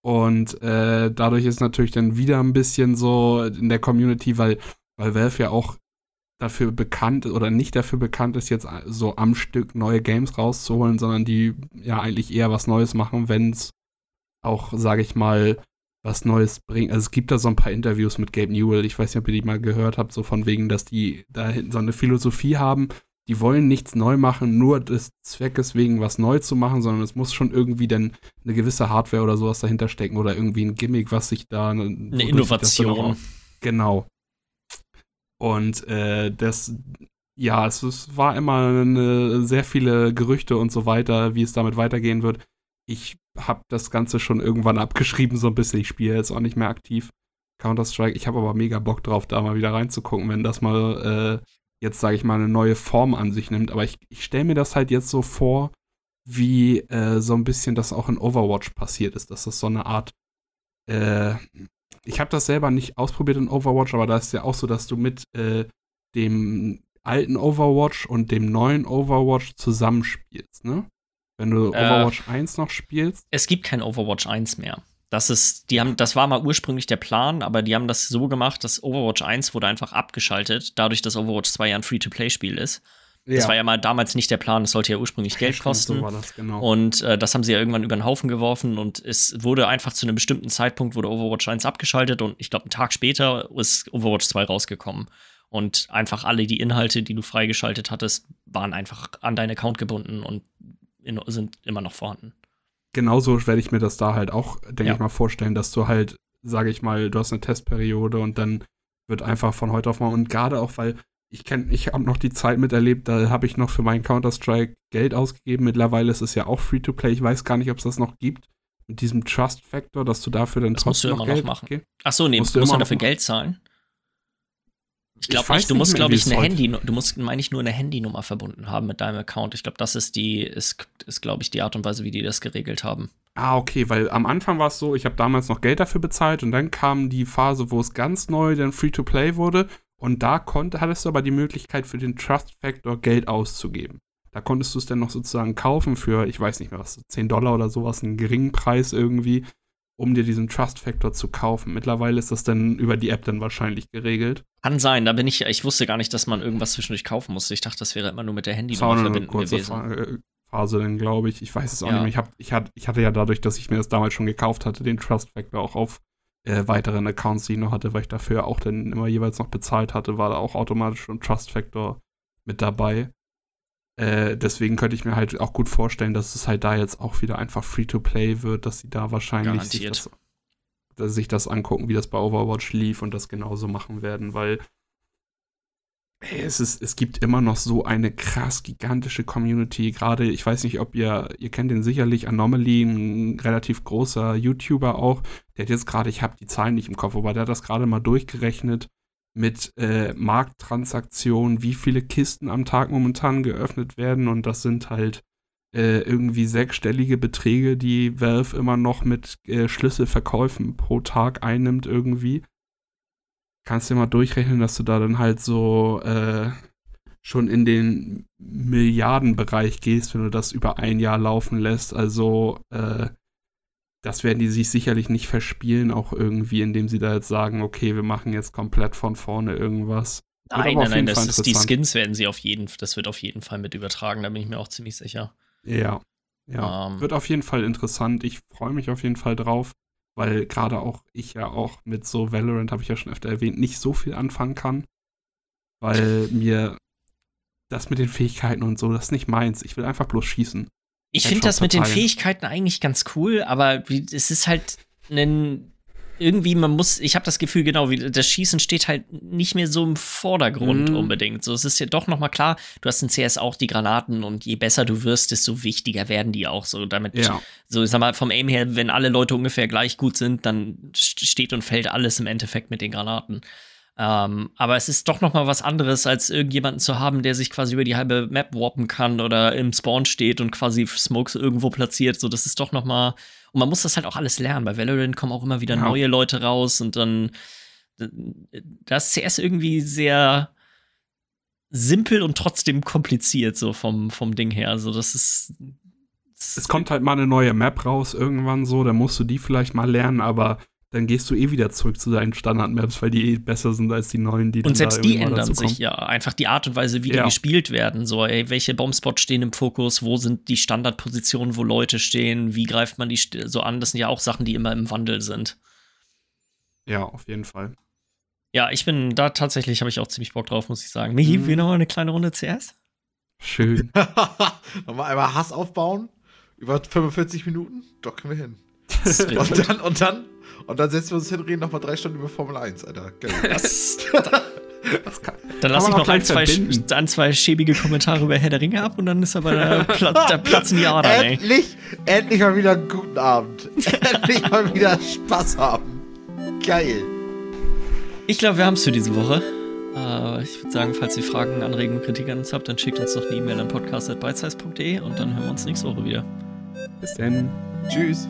S2: Und äh, dadurch ist natürlich dann wieder ein bisschen so in der Community, weil, weil Valve ja auch dafür bekannt oder nicht dafür bekannt ist, jetzt so am Stück neue Games rauszuholen, sondern die ja eigentlich eher was Neues machen, wenn es auch, sage ich mal, was Neues bringt. Also es gibt da so ein paar Interviews mit Gabe Newell, ich weiß nicht, ob ihr die mal gehört habt, so von wegen, dass die da hinten so eine Philosophie haben, die wollen nichts neu machen, nur des Zweckes wegen was neu zu machen, sondern es muss schon irgendwie dann eine gewisse Hardware oder sowas dahinter stecken oder irgendwie ein Gimmick, was sich da
S3: eine Innovation.
S2: Genau. Und äh, das, ja, es, es war immer eine, sehr viele Gerüchte und so weiter, wie es damit weitergehen wird. Ich habe das Ganze schon irgendwann abgeschrieben, so ein bisschen. Ich spiele jetzt auch nicht mehr aktiv Counter-Strike. Ich habe aber mega Bock drauf, da mal wieder reinzugucken, wenn das mal äh, jetzt, sage ich mal, eine neue Form an sich nimmt. Aber ich, ich stelle mir das halt jetzt so vor, wie äh, so ein bisschen das auch in Overwatch passiert ist, dass das so eine Art äh, ich habe das selber nicht ausprobiert in Overwatch, aber da ist ja auch so, dass du mit äh, dem alten Overwatch und dem neuen Overwatch zusammenspielst, ne? Wenn du äh, Overwatch 1 noch spielst.
S3: Es gibt kein Overwatch 1 mehr. Das ist, die haben, das war mal ursprünglich der Plan, aber die haben das so gemacht, dass Overwatch 1 wurde einfach abgeschaltet, dadurch, dass Overwatch 2 ja ein Free-to-Play-Spiel ist. Ja. Das war ja mal damals nicht der Plan, es sollte ja ursprünglich Geld kosten.
S2: So das, genau.
S3: Und äh, das haben sie ja irgendwann über den Haufen geworfen und es wurde einfach zu einem bestimmten Zeitpunkt wurde Overwatch 1 abgeschaltet und ich glaube, einen Tag später ist Overwatch 2 rausgekommen. Und einfach alle die Inhalte, die du freigeschaltet hattest, waren einfach an deinen Account gebunden und in, sind immer noch vorhanden.
S2: Genauso werde ich mir das da halt auch, denke ja. ich mal, vorstellen, dass du halt, sage ich mal, du hast eine Testperiode und dann wird einfach von heute auf morgen und gerade auch, weil ich kenne, ich habe noch die Zeit miterlebt, da habe ich noch für meinen Counter-Strike Geld ausgegeben. Mittlerweile ist es ja auch Free-to-Play. Ich weiß gar nicht, ob es das noch gibt. Mit diesem Trust-Factor, dass du dafür dann
S3: das trotzdem musst du immer noch, noch machen. Okay? Ach so, nee, musst du musst du dafür Geld zahlen? Ich glaube nicht, du musst, glaube ich, eine Handy, du musst, meine ich, nur eine Handynummer verbunden haben mit deinem Account. Ich glaube, das ist die, ist, ist glaube ich, die Art und Weise, wie die das geregelt haben.
S2: Ah, okay, weil am Anfang war es so, ich habe damals noch Geld dafür bezahlt und dann kam die Phase, wo es ganz neu dann Free-to-Play wurde und da konnte, hattest du aber die Möglichkeit für den Trust Factor Geld auszugeben. Da konntest du es dann noch sozusagen kaufen für, ich weiß nicht mehr was, 10 Dollar oder sowas, einen geringen Preis irgendwie, um dir diesen Trust Factor zu kaufen. Mittlerweile ist das dann über die App dann wahrscheinlich geregelt.
S3: Kann sein, da bin ich, ich wusste gar nicht, dass man irgendwas zwischendurch kaufen musste. Ich dachte, das wäre immer nur mit der Handynummer verbinden kurze gewesen.
S2: Äh, Phase dann, glaube ich. Ich weiß es auch ja. nicht mehr. Ich, hab, ich, hat, ich hatte ja dadurch, dass ich mir das damals schon gekauft hatte, den Trust Factor auch auf äh, weiteren Accounts, die ich noch hatte, weil ich dafür auch dann immer jeweils noch bezahlt hatte, war da auch automatisch ein Trust Factor mit dabei. Äh, deswegen könnte ich mir halt auch gut vorstellen, dass es halt da jetzt auch wieder einfach Free-to-Play wird, dass sie da wahrscheinlich sich das, sich das, angucken, wie das bei Overwatch lief und das genauso machen werden, weil es, ist, es gibt immer noch so eine krass gigantische Community. Gerade, ich weiß nicht, ob ihr, ihr kennt den sicherlich, Anomaly, ein relativ großer YouTuber auch. Der hat jetzt gerade, ich habe die Zahlen nicht im Kopf, aber der hat das gerade mal durchgerechnet mit äh, Markttransaktionen, wie viele Kisten am Tag momentan geöffnet werden. Und das sind halt äh, irgendwie sechsstellige Beträge, die Valve immer noch mit äh, Schlüsselverkäufen pro Tag einnimmt irgendwie kannst du mal durchrechnen, dass du da dann halt so äh, schon in den Milliardenbereich gehst, wenn du das über ein Jahr laufen lässt. Also äh, das werden die sich sicherlich nicht verspielen, auch irgendwie, indem sie da jetzt sagen, okay, wir machen jetzt komplett von vorne irgendwas.
S3: Nein, nein, nein, das ist, die Skins werden sie auf jeden, das wird auf jeden Fall mit übertragen, da bin ich mir auch ziemlich sicher.
S2: Ja, ja, um, ähm. wird auf jeden Fall interessant. Ich freue mich auf jeden Fall drauf weil gerade auch ich ja auch mit so Valorant, habe ich ja schon öfter erwähnt, nicht so viel anfangen kann, weil mir das mit den Fähigkeiten und so, das ist nicht meins. Ich will einfach bloß schießen.
S3: Ich finde das mit den Fähigkeiten eigentlich ganz cool, aber es ist halt ein irgendwie, man muss, ich habe das Gefühl, genau, wie das Schießen steht halt nicht mehr so im Vordergrund
S2: Mhm.
S3: unbedingt. So, es ist ja doch noch mal klar, du hast in CS auch die Granaten und je besser du wirst, desto wichtiger werden die auch so. Damit,
S2: Ja.
S3: so ich sag mal, vom Aim her, wenn alle Leute ungefähr gleich gut sind, dann st- steht und fällt alles im Endeffekt mit den Granaten. Ähm, aber es ist doch noch mal was anderes, als irgendjemanden zu haben, der sich quasi über die halbe Map warpen kann oder im Spawn steht und quasi Smokes irgendwo platziert. So, das ist doch noch mal und man muss das halt auch alles lernen. Bei Valorant kommen auch immer wieder
S2: Ja.
S3: neue Leute raus und dann das CS irgendwie sehr simpel und trotzdem kompliziert so vom vom Ding her. Also das ist
S2: Es kommt halt mal eine neue Map raus irgendwann so, dann musst du die vielleicht mal lernen, aber dann gehst du eh wieder zurück zu deinen Standard-Maps, weil die eh besser sind als die neuen, die dann
S3: Und selbst
S2: da
S3: die ändern sich ja. Einfach die Art und Weise, wie die
S2: Ja.
S3: gespielt werden. So, ey, welche Bombspots stehen im Fokus, wo sind die Standardpositionen, wo Leute stehen, wie greift man die so an? Das sind ja auch Sachen, die immer im Wandel sind.
S2: Ja, auf jeden Fall.
S3: Ja, ich bin da tatsächlich, habe ich auch ziemlich Bock drauf, muss ich sagen. Michi,
S2: Mhm.
S3: wir noch mal eine kleine Runde CS?
S2: Schön.
S1: Nochmal einmal Hass aufbauen. Über 45 Minuten. Doch, können wir hin. Und dann, und dann, und dann setzen wir uns hin, reden nochmal drei Stunden über Formel 1, Alter. Geil.
S3: Das,
S2: Das kann,
S3: dann lasse ich noch ein zwei, ein, zwei schäbige Kommentare über Herr der Ringe ab und dann ist aber der, Platz, der Platz in die Adern, ey.
S1: endlich, endlich mal wieder einen guten Abend. endlich mal wieder Spaß haben. Geil.
S3: Ich glaube, wir haben es für diese Woche. Äh, ich würde sagen, falls ihr Fragen, Anregungen, Kritik an uns habt, dann schickt uns doch eine E-Mail an podcast.bitesize.de und dann hören wir uns nächste Woche wieder.
S2: bis dann.
S1: Tschüss.